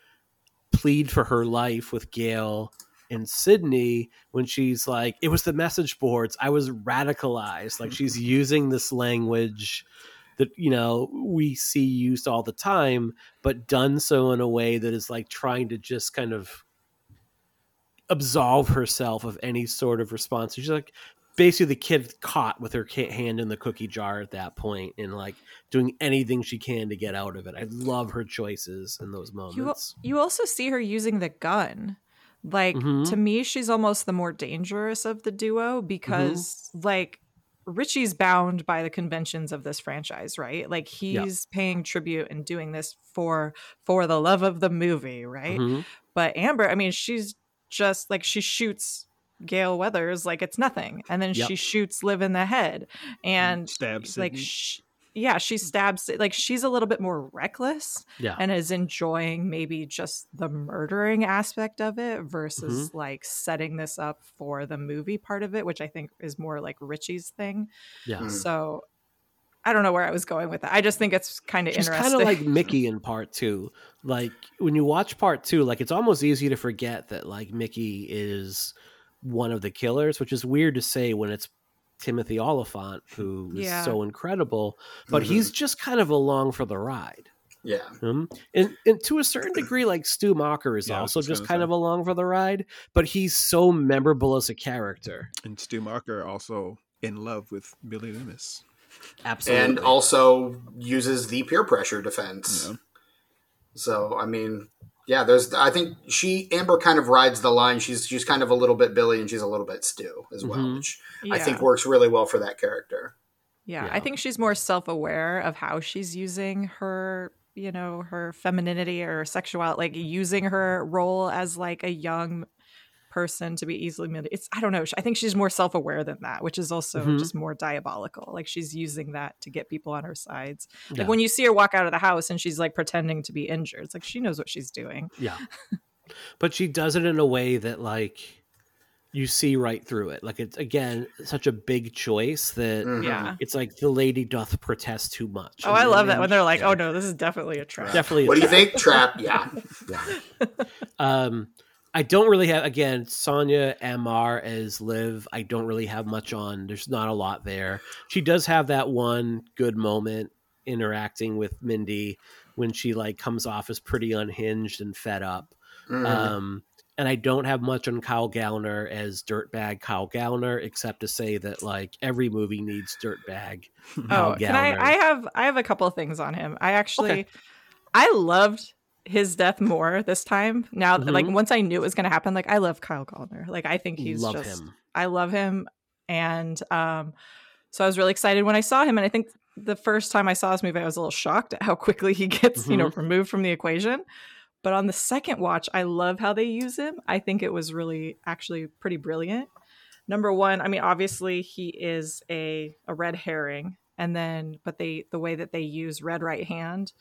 [SPEAKER 4] plead for her life with Gale and Sidney when she's like, it was the message boards. I was radicalized. Like she's using this language that, you know, we see used all the time, but done so in a way that is like trying to just kind of absolve herself of any sort of response. She's like basically the kid caught with her hand in the cookie jar at that point and like doing anything she can to get out of it. I love her choices in those
[SPEAKER 5] You,
[SPEAKER 4] moments.
[SPEAKER 5] you also see her using the gun. Like
[SPEAKER 4] Mhm.
[SPEAKER 5] to me, she's almost the more dangerous of the duo because like Richie's bound by the conventions of this franchise, right? Like he's paying tribute and doing this for for the love of the movie, right?
[SPEAKER 4] Mhm.
[SPEAKER 5] But Amber, I mean, she's just like she shoots Gale Weathers like it's nothing, and then
[SPEAKER 4] Yep.
[SPEAKER 5] she shoots Liv in the head, and
[SPEAKER 7] stabs
[SPEAKER 5] like
[SPEAKER 7] Sidney.
[SPEAKER 5] Sh- yeah, she stabs like she's a little bit more reckless
[SPEAKER 4] Yeah.
[SPEAKER 5] and is enjoying maybe just the murdering aspect of it versus
[SPEAKER 4] Mm-hmm.
[SPEAKER 5] like setting this up for the movie part of it, which I think is more like Richie's thing.
[SPEAKER 4] yeah.
[SPEAKER 6] Mm.
[SPEAKER 5] So I don't know where I was going with that. I just think it's kind of
[SPEAKER 4] She's
[SPEAKER 5] interesting.
[SPEAKER 4] kind of like Mickey in part two. Like when you watch part two, like it's almost easy to forget that like Mickey is one of the killers, which is weird to say when it's Timothy Olyphant, who is
[SPEAKER 5] Yeah.
[SPEAKER 4] so incredible, but
[SPEAKER 6] Mhm.
[SPEAKER 4] he's just kind of along for the ride.
[SPEAKER 6] yeah
[SPEAKER 4] Um, and, and to a certain degree, like Stu Macher is
[SPEAKER 7] Yeah,
[SPEAKER 4] also
[SPEAKER 7] just
[SPEAKER 4] just kind
[SPEAKER 7] say.
[SPEAKER 4] of along for the ride, but he's so memorable as a character.
[SPEAKER 7] and Stu Macher also in love with Billy Loomis.
[SPEAKER 4] Absolutely.
[SPEAKER 6] and also uses the peer pressure defense
[SPEAKER 7] Yeah.
[SPEAKER 6] So I mean, yeah, there's I think she Amber kind of rides the line. She's she's kind of a little bit Billy and she's a little bit Stu as well,
[SPEAKER 4] Mhm.
[SPEAKER 6] which I think works really well for that character.
[SPEAKER 5] Yeah,
[SPEAKER 4] Yeah.
[SPEAKER 5] I think she's more self-aware of how she's using her, you know, her femininity or sexuality, like using her role as like a young person to be easily mani- it's I don't know. I think she's more self-aware than that, which is also
[SPEAKER 4] Mhm.
[SPEAKER 5] just more diabolical. Like she's using that to get people on her sides.
[SPEAKER 4] Yeah.
[SPEAKER 5] Like when you see her walk out of the house and she's like pretending to be injured, it's like she knows what she's doing.
[SPEAKER 4] Yeah. but she does it in a way that like you see right through it. Like it's again such a big choice that
[SPEAKER 6] Mhm.
[SPEAKER 5] Yeah.
[SPEAKER 4] it's like the lady doth protest too much.
[SPEAKER 5] Oh, I love that when they're like,
[SPEAKER 4] yeah.
[SPEAKER 5] "Oh no, this is definitely a trap."
[SPEAKER 4] Definitely a
[SPEAKER 6] What do you think? Trap? Yeah. yeah.
[SPEAKER 4] Um, I don't really have again Sonia Ammar as Liv. I don't really have much on. There's not a lot there. She does have that one good moment interacting with Mindy when she like comes off as pretty unhinged and fed up.
[SPEAKER 6] Mhm.
[SPEAKER 4] Um, and I don't have much on Kyle Gallner as dirtbag Kyle Gallner, except to say that like every movie needs dirtbag. Kyle
[SPEAKER 5] Oh, can I? I have I have a couple of things on him. I actually,
[SPEAKER 4] Okay.
[SPEAKER 5] I loved his death more this time. Now, like
[SPEAKER 4] Mhm.
[SPEAKER 5] once I knew it was going to happen, like I love Kyle Gallner. Like I think he's
[SPEAKER 4] love
[SPEAKER 5] just,
[SPEAKER 4] him.
[SPEAKER 5] I love him, and um, so I was really excited when I saw him. And I think the first time I saw this movie, I was a little shocked at how quickly he gets, you know,
[SPEAKER 4] Mm-hmm.
[SPEAKER 5] removed from the equation. But on the second watch, I love how they use him. I think it was really actually pretty brilliant. Number one, I mean, obviously he is a a red herring, and then but they the way that they use red right hand,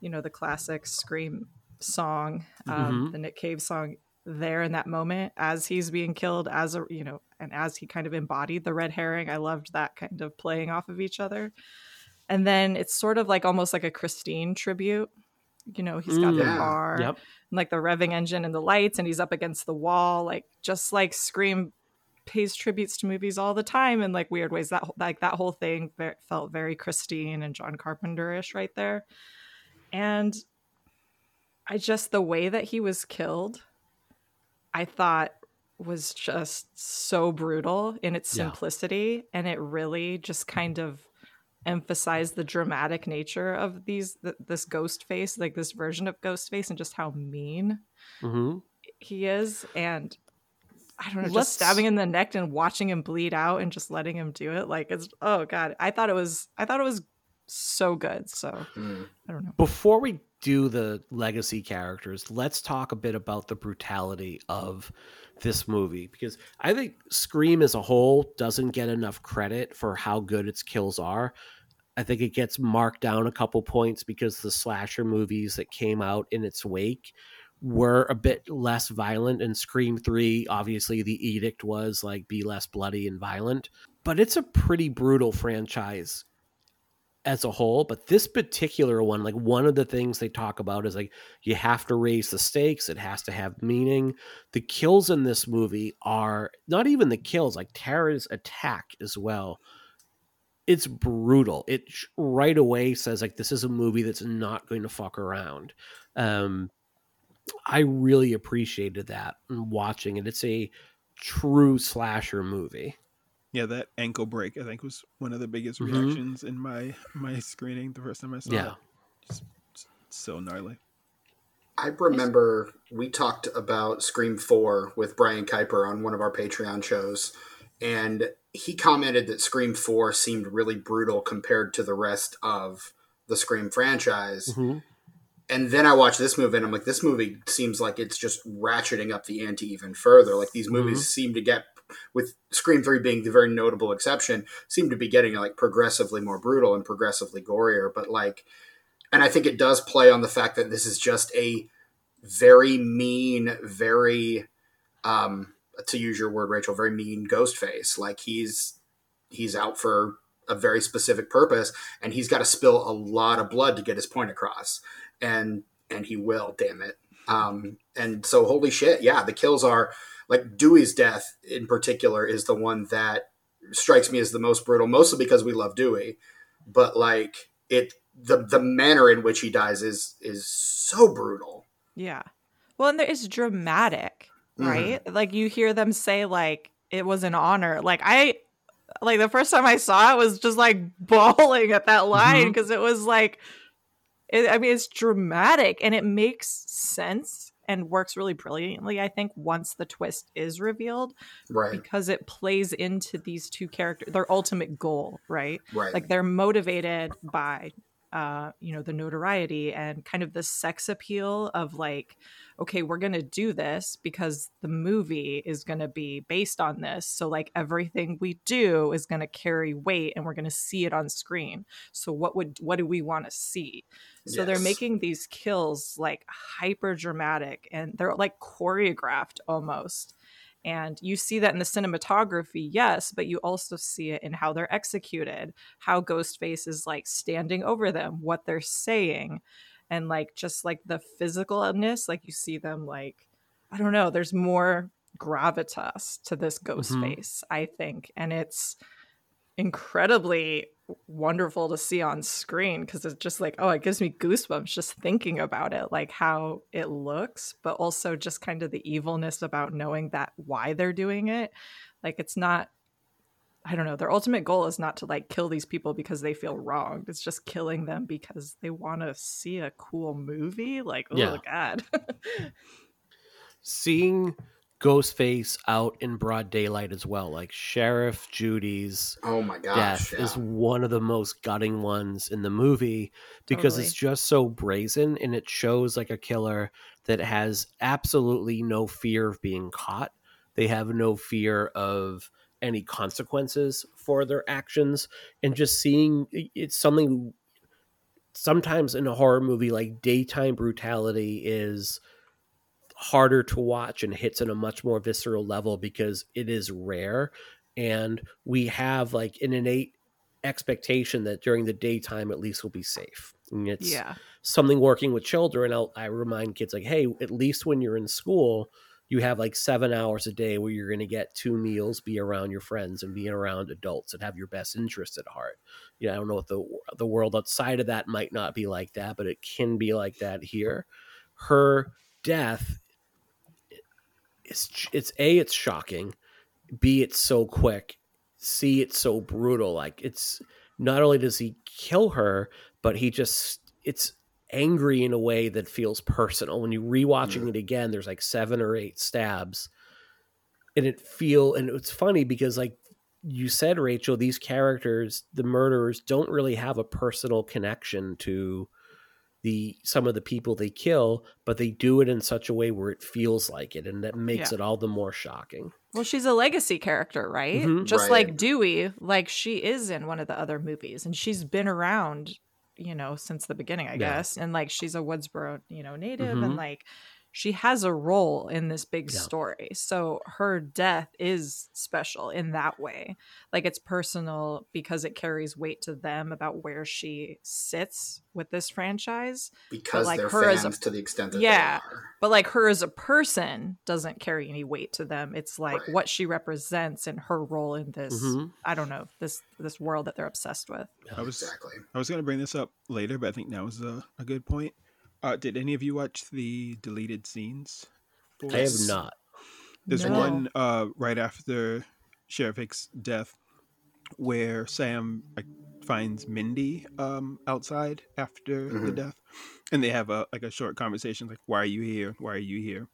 [SPEAKER 5] you know, the classic scream song, um,
[SPEAKER 4] Mhm.
[SPEAKER 5] the Nick Cave song there in that moment as he's being killed as a you know and as he kind of embodied the red herring i loved that kind of playing off of each other and then it's sort of like almost like a christine tribute you know he's got the
[SPEAKER 6] Mm.
[SPEAKER 5] car
[SPEAKER 4] Yep.
[SPEAKER 5] and like the revving engine and the lights and he's up against the wall like just like scream pays tributes to movies all the time in like weird ways that like that whole thing felt very christine and john carpenter-ish right there and i just the way that he was killed i thought was just so brutal in its
[SPEAKER 4] Yeah.
[SPEAKER 5] simplicity. And it really just kind of emphasized the dramatic nature of these th- this ghost face like this version of ghost face and just how mean
[SPEAKER 4] hmm
[SPEAKER 5] he is. And i don't know
[SPEAKER 4] Let's-
[SPEAKER 5] just stabbing him in the neck and watching him bleed out and just letting him do it like it's oh god i thought it was i thought it was so good so
[SPEAKER 6] Mm.
[SPEAKER 5] i don't know
[SPEAKER 4] Before we do the legacy characters, let's talk a bit about the brutality of this movie because I think Scream as a whole doesn't get enough credit for how good its kills are. I think it gets marked down a couple points because the slasher movies that came out in its wake were a bit less violent and Scream 3 obviously the edict was like be less bloody and violent, but it's a pretty brutal franchise as a whole but this particular one like one of the things they talk about is like you have to raise the stakes it has to have meaning. The kills in this movie are not even the kills like tara's attack as well. It's brutal. It right away says like this is a movie that's not going to fuck around. Um i really appreciated that in watching it. It's a true slasher movie
[SPEAKER 7] Yeah, that ankle break I think was one of the biggest
[SPEAKER 4] Mhm.
[SPEAKER 7] reactions in my my screening the first time I saw
[SPEAKER 4] Yeah.
[SPEAKER 7] it. Just, just so gnarly.
[SPEAKER 6] I remember we talked about Scream 4 with Brian Kuiper on one of our Patreon shows, and he commented that Scream 4 seemed really brutal compared to the rest of the Scream franchise.
[SPEAKER 4] Mhm.
[SPEAKER 6] And then I watched this movie, and I'm like, this movie seems like it's just ratcheting up the ante even further. Like these movies seem to get, with Scream 3 being the very notable exception, seem to be getting like progressively more brutal and progressively gorier. But like, and I think it does play on the fact that this is just a very mean, very, um, to use your word, Rachel, very mean ghost face. Like he's he's out for a very specific purpose, and he's got to spill a lot of blood to get his point across, and and he will, damn it. Um, and so, holy shit, yeah, the kills are like Dewey's death in particular is the one that strikes me as the most brutal, mostly because we love Dewey, but like it the the manner in which he dies is is so brutal.
[SPEAKER 5] Yeah. Well, and there is dramatic,
[SPEAKER 6] Mhm.
[SPEAKER 5] right? Like you hear them say like it was an honor. Like I like the first time I saw it was just like bawling at that line
[SPEAKER 4] Mhm.
[SPEAKER 5] because it was like it, I mean it's dramatic and it makes sense and works really brilliantly I think once the twist is revealed
[SPEAKER 6] Right,
[SPEAKER 5] because it plays into these two characters their ultimate goal, right?
[SPEAKER 6] right.
[SPEAKER 5] like they're motivated by uh you know the notoriety and kind of the sex appeal of like okay we're gonna do this because the movie is gonna be based on this. So like everything we do is gonna carry weight and we're gonna see it on screen. So what would what do we want to see? So they're making these kills like hyper dramatic and they're like choreographed almost And you see that in the cinematography, yes, but you also see it in how they're executed, how Ghostface is like standing over them, what they're saying, and like just like the physicalness, like you see them like, I don't know, there's more gravitas to this ghost
[SPEAKER 4] Mhm.
[SPEAKER 5] face, I think. And it's incredibly wonderful to see on screen because it's just like, oh, it gives me goosebumps just thinking about it, like how it looks, but also just kind of the evilness about knowing that why they're doing it. Like it's not I don't know, their ultimate goal is not to like kill these people because they feel wronged. It's just killing them because they want to see a cool movie. Like, oh
[SPEAKER 4] Yeah.
[SPEAKER 5] god.
[SPEAKER 4] Seeing Ghostface out in broad daylight as well, like Sheriff Judy's
[SPEAKER 6] Oh my gosh.
[SPEAKER 4] death
[SPEAKER 6] yeah.
[SPEAKER 4] is one of the most gutting ones in the movie because
[SPEAKER 5] Totally.
[SPEAKER 4] it's just so brazen and it shows like a killer that has absolutely no fear of being caught. They have no fear of any consequences for their actions and just seeing it's something sometimes in a horror movie like daytime brutality is harder to watch and hits on a much more visceral level because it is rare. And we have like an innate expectation that during the daytime at least we'll be safe. And it's
[SPEAKER 5] yeah.
[SPEAKER 4] something working with children I'll, i remind kids like hey at least when you're in school you have like seven hours a day where you're going to get two meals be around your friends and be around adults that have your best interest at heart. You know i don't know what the the world outside of that might not be like that but it can be like that here. Her death it's it's a it's shocking. B it's so quick. C it's so brutal. Like it's not only does he kill her but he just it's angry in a way that feels personal. When you rewatching it again there's like seven or eight stabs. And it feel and it's funny because like you said rachel these characters the murderers don't really have a personal connection to the some of the people they kill but they do it in such a way where it feels like it and that makes
[SPEAKER 5] Yeah.
[SPEAKER 4] it all the more shocking
[SPEAKER 5] Well, she's a legacy character, right?
[SPEAKER 4] Mhm.
[SPEAKER 5] Just
[SPEAKER 6] Right.
[SPEAKER 5] like Dewey, like she is in one of the other movies, and she's been around, you know, since the beginning, I
[SPEAKER 4] Yeah.
[SPEAKER 5] guess. And like she's a Woodsboro, you know, native,
[SPEAKER 4] Mhm.
[SPEAKER 5] and like she has a role in this big
[SPEAKER 4] Yeah.
[SPEAKER 5] story. So her death is special in that way. Like it's personal because it carries weight to them about where she sits with this franchise.
[SPEAKER 6] because
[SPEAKER 5] like,
[SPEAKER 6] they're
[SPEAKER 5] her as a-
[SPEAKER 6] to the extent that
[SPEAKER 5] Yeah.
[SPEAKER 6] they are.
[SPEAKER 5] But like her as a person doesn't carry any weight to them. It's like
[SPEAKER 6] Right.
[SPEAKER 5] what she represents and her role in this.
[SPEAKER 4] Mhm.
[SPEAKER 5] I don't know this this world that they're obsessed with.
[SPEAKER 7] I was
[SPEAKER 6] Exactly.
[SPEAKER 7] I was gonna bring this up later, but I think now is a, a good point. Uh, did any of you watch the deleted scenes? for
[SPEAKER 4] i have not
[SPEAKER 7] There's
[SPEAKER 5] No.
[SPEAKER 7] one uh, right after Sheriff Hicks' death where Sam like, finds Mindy um, outside after the
[SPEAKER 6] Mhm.
[SPEAKER 7] death, and they have a like a short conversation like, "Why are you here? Why are you here?"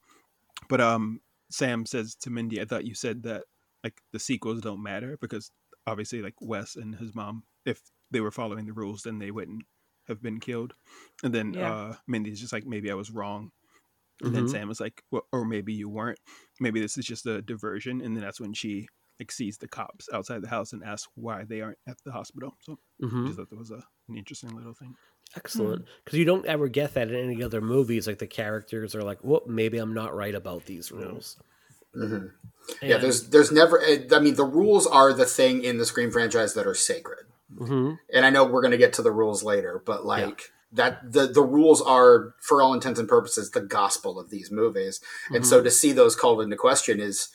[SPEAKER 7] But um, Sam says to Mindy, "I thought you said that like the sequels don't matter because obviously like Wes and his mom, if they were following the rules, then they wouldn't have been killed." And then
[SPEAKER 5] Yeah.
[SPEAKER 7] uh, Mindy's just like, "Maybe I was wrong." And then
[SPEAKER 4] Mhm.
[SPEAKER 7] Sam was like, well, or maybe you weren't. Maybe this is just a diversion. And then that's when she like sees the cops outside the house and asks why they aren't at the hospital. So
[SPEAKER 4] Mhm.
[SPEAKER 7] I just thought that was a, an interesting little thing.
[SPEAKER 4] Excellent. Because you don't ever get that in any other movies. Like the characters are like, well, maybe I'm not right about these rules.
[SPEAKER 6] hmm Yeah, there's there's never. I mean, the rules are the thing in the Scream franchise that are sacred.
[SPEAKER 4] Mhm.
[SPEAKER 6] and I know we're going to get to the rules later, but like that the the rules are for all intents and purposes the gospel of these movies. And
[SPEAKER 4] Mm-hmm.
[SPEAKER 6] so to see those called into question is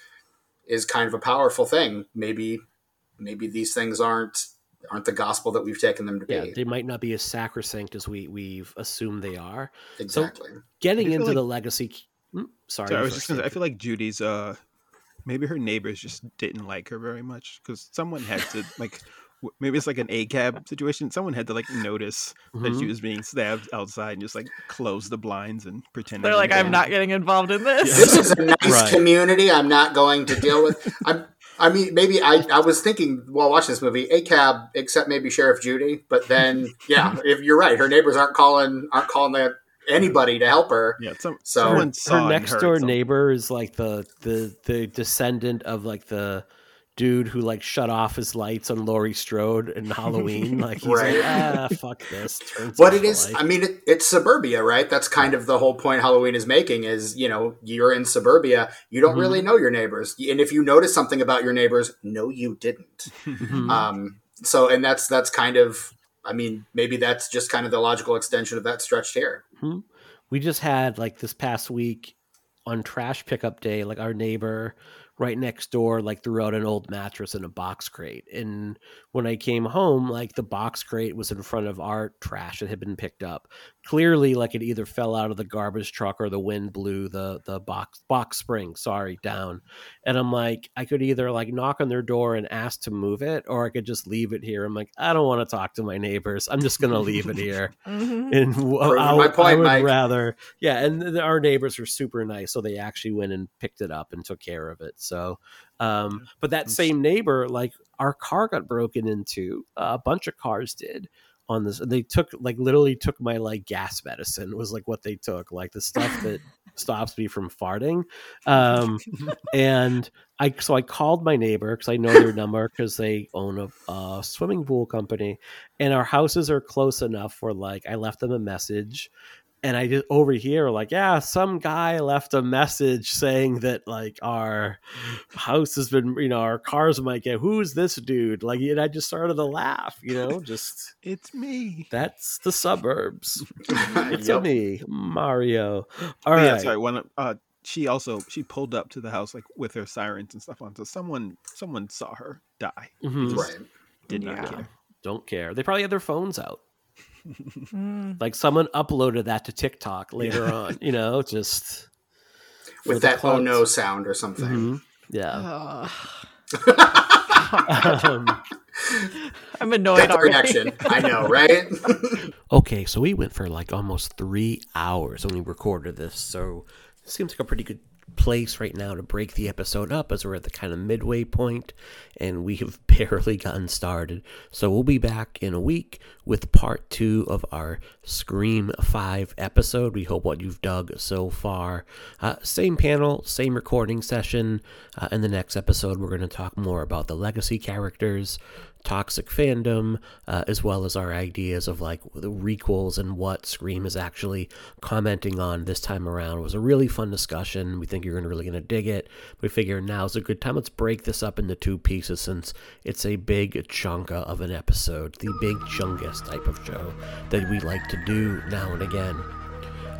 [SPEAKER 6] is kind of a powerful thing. Maybe maybe these things aren't aren't the gospel that we've taken them to
[SPEAKER 4] yeah,
[SPEAKER 6] be.
[SPEAKER 4] they might not be as sacrosanct as we we've assumed they are.
[SPEAKER 6] exactly.
[SPEAKER 4] Getting into
[SPEAKER 7] like-
[SPEAKER 4] the legacy. Hmm, sorry,
[SPEAKER 7] I was just gonna I feel like Judy's, uh, maybe her neighbors just didn't like her very much because someone had to like, w- maybe it's like an ACAB situation. Someone had to like notice that she
[SPEAKER 4] Mhm.
[SPEAKER 7] was being stabbed outside and just like close the blinds and pretend.
[SPEAKER 5] They're like, I'm not getting involved in this.
[SPEAKER 6] this is a nice
[SPEAKER 4] Right.
[SPEAKER 6] community. I'm not going to deal with. I'm. I mean, maybe I, I was thinking while watching this movie, a cab, except maybe Sheriff Judy. But then, yeah, if you're right, her neighbors aren't calling aren't calling that anybody to help her.
[SPEAKER 7] Yeah, some,
[SPEAKER 6] So-
[SPEAKER 7] someone
[SPEAKER 4] her, next door
[SPEAKER 7] something.
[SPEAKER 4] neighbor is like the the the descendant of like the dude who like shut off his lights on Laurie Strode in Halloween. Like he's
[SPEAKER 6] Right.
[SPEAKER 4] like, ah, fuck this. Turns
[SPEAKER 6] But it is. I mean, it, it's suburbia, right? That's kind of the whole point Halloween is making. Is you know you're in suburbia, you don't
[SPEAKER 4] Mhm.
[SPEAKER 6] really know your neighbors, and if you notice something about your neighbors, no, you didn't.
[SPEAKER 4] Mhm.
[SPEAKER 6] Um, so, and that's that's kind of. I mean, maybe that's just kind of the logical extension of that stretched here.
[SPEAKER 4] we just had like this past week on trash pickup day like our neighbor right next door like threw out an old mattress in a box crate and when i came home like the box crate was in front of our trash that had been picked up clearly like it either fell out of the garbage truck or the wind blew the the box box spring sorry down and i'm like i could either like knock on their door and ask to move it or i could just leave it here i'm like i don't want to talk to my neighbors i'm just gonna leave it here
[SPEAKER 5] Mhm.
[SPEAKER 4] and I,
[SPEAKER 6] my
[SPEAKER 4] would- I would
[SPEAKER 6] Mike.
[SPEAKER 4] rather, yeah. And th- our neighbors were super nice, so they actually went and picked it up and took care of it. So, um, but that same neighbor, like our car got broken into, uh, a bunch of cars did on this. They took like literally took my like gas medicine was like what they took, like the stuff that stops me from farting. Um, and I so I called my neighbor because I know their number because they own a, a swimming pool company, and our houses are close enough where like I left them a message, and I just overhear like yeah some guy left a message saying that like our house has been you know our cars might get who's this dude like and I just started to laugh you know just
[SPEAKER 7] It's me.
[SPEAKER 4] that's the suburbs it's
[SPEAKER 6] Yep.
[SPEAKER 4] me Mario all right
[SPEAKER 7] yeah, sorry. One. Uh, she also she pulled up to the house like with her sirens and stuff on. So someone someone saw her die.
[SPEAKER 4] Mhm.
[SPEAKER 6] Right.
[SPEAKER 7] Did not
[SPEAKER 5] Yeah.
[SPEAKER 7] care.
[SPEAKER 4] don't care they probably had their phones out
[SPEAKER 5] Mm.
[SPEAKER 4] like someone uploaded that to TikTok later on, you know, just
[SPEAKER 6] With that oh no sound or something.
[SPEAKER 4] Mhm. Yeah.
[SPEAKER 5] Ugh.
[SPEAKER 4] Um,
[SPEAKER 5] I'm annoyed
[SPEAKER 6] That's the
[SPEAKER 5] already.
[SPEAKER 6] reaction. I know, right?
[SPEAKER 4] okay, so we went for like almost three hours when we recorded this, so it seems like a pretty good place right now to break the episode up as we're at the kind of midway point and we have barely gotten started. So we'll be back in a week with part two of our Scream 5 episode. We hope what you've dug so far. Uh, same panel, same recording session. Uh, in the next episode, we're going to talk more about the legacy characters, toxic fandom, uh, as well as our ideas of like the requels and what Scream is actually commenting on this time around. It was a really fun discussion. We think you're gonna really gonna dig it. We figure now is a good time. Let's break this up into two pieces since it's a big chunka of an episode, the big chungus type of show that we like to do now and again.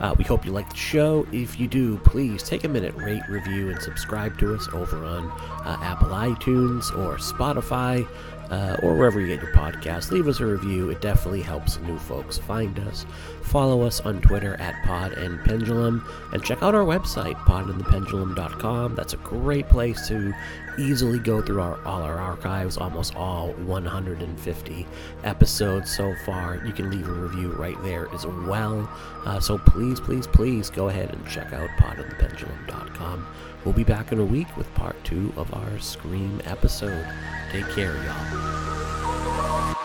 [SPEAKER 4] Uh, we hope you like the show. If you do, please take a minute, rate, review, and subscribe to us over on uh, Apple iTunes or Spotify uh, or wherever you get your podcast. Leave us a review. It definitely helps new folks find us. Follow us on Twitter at Pod and Pendulum and check out our website, podandthependulum.com. That's a great place to easily go through our, all our archives, almost all 150 episodes so far. You can leave a review right there as well. Uh, so please, please, please go ahead and check out podandthependulum.com. We'll be back in a week with part two of our Scream episode. Take care, y'all.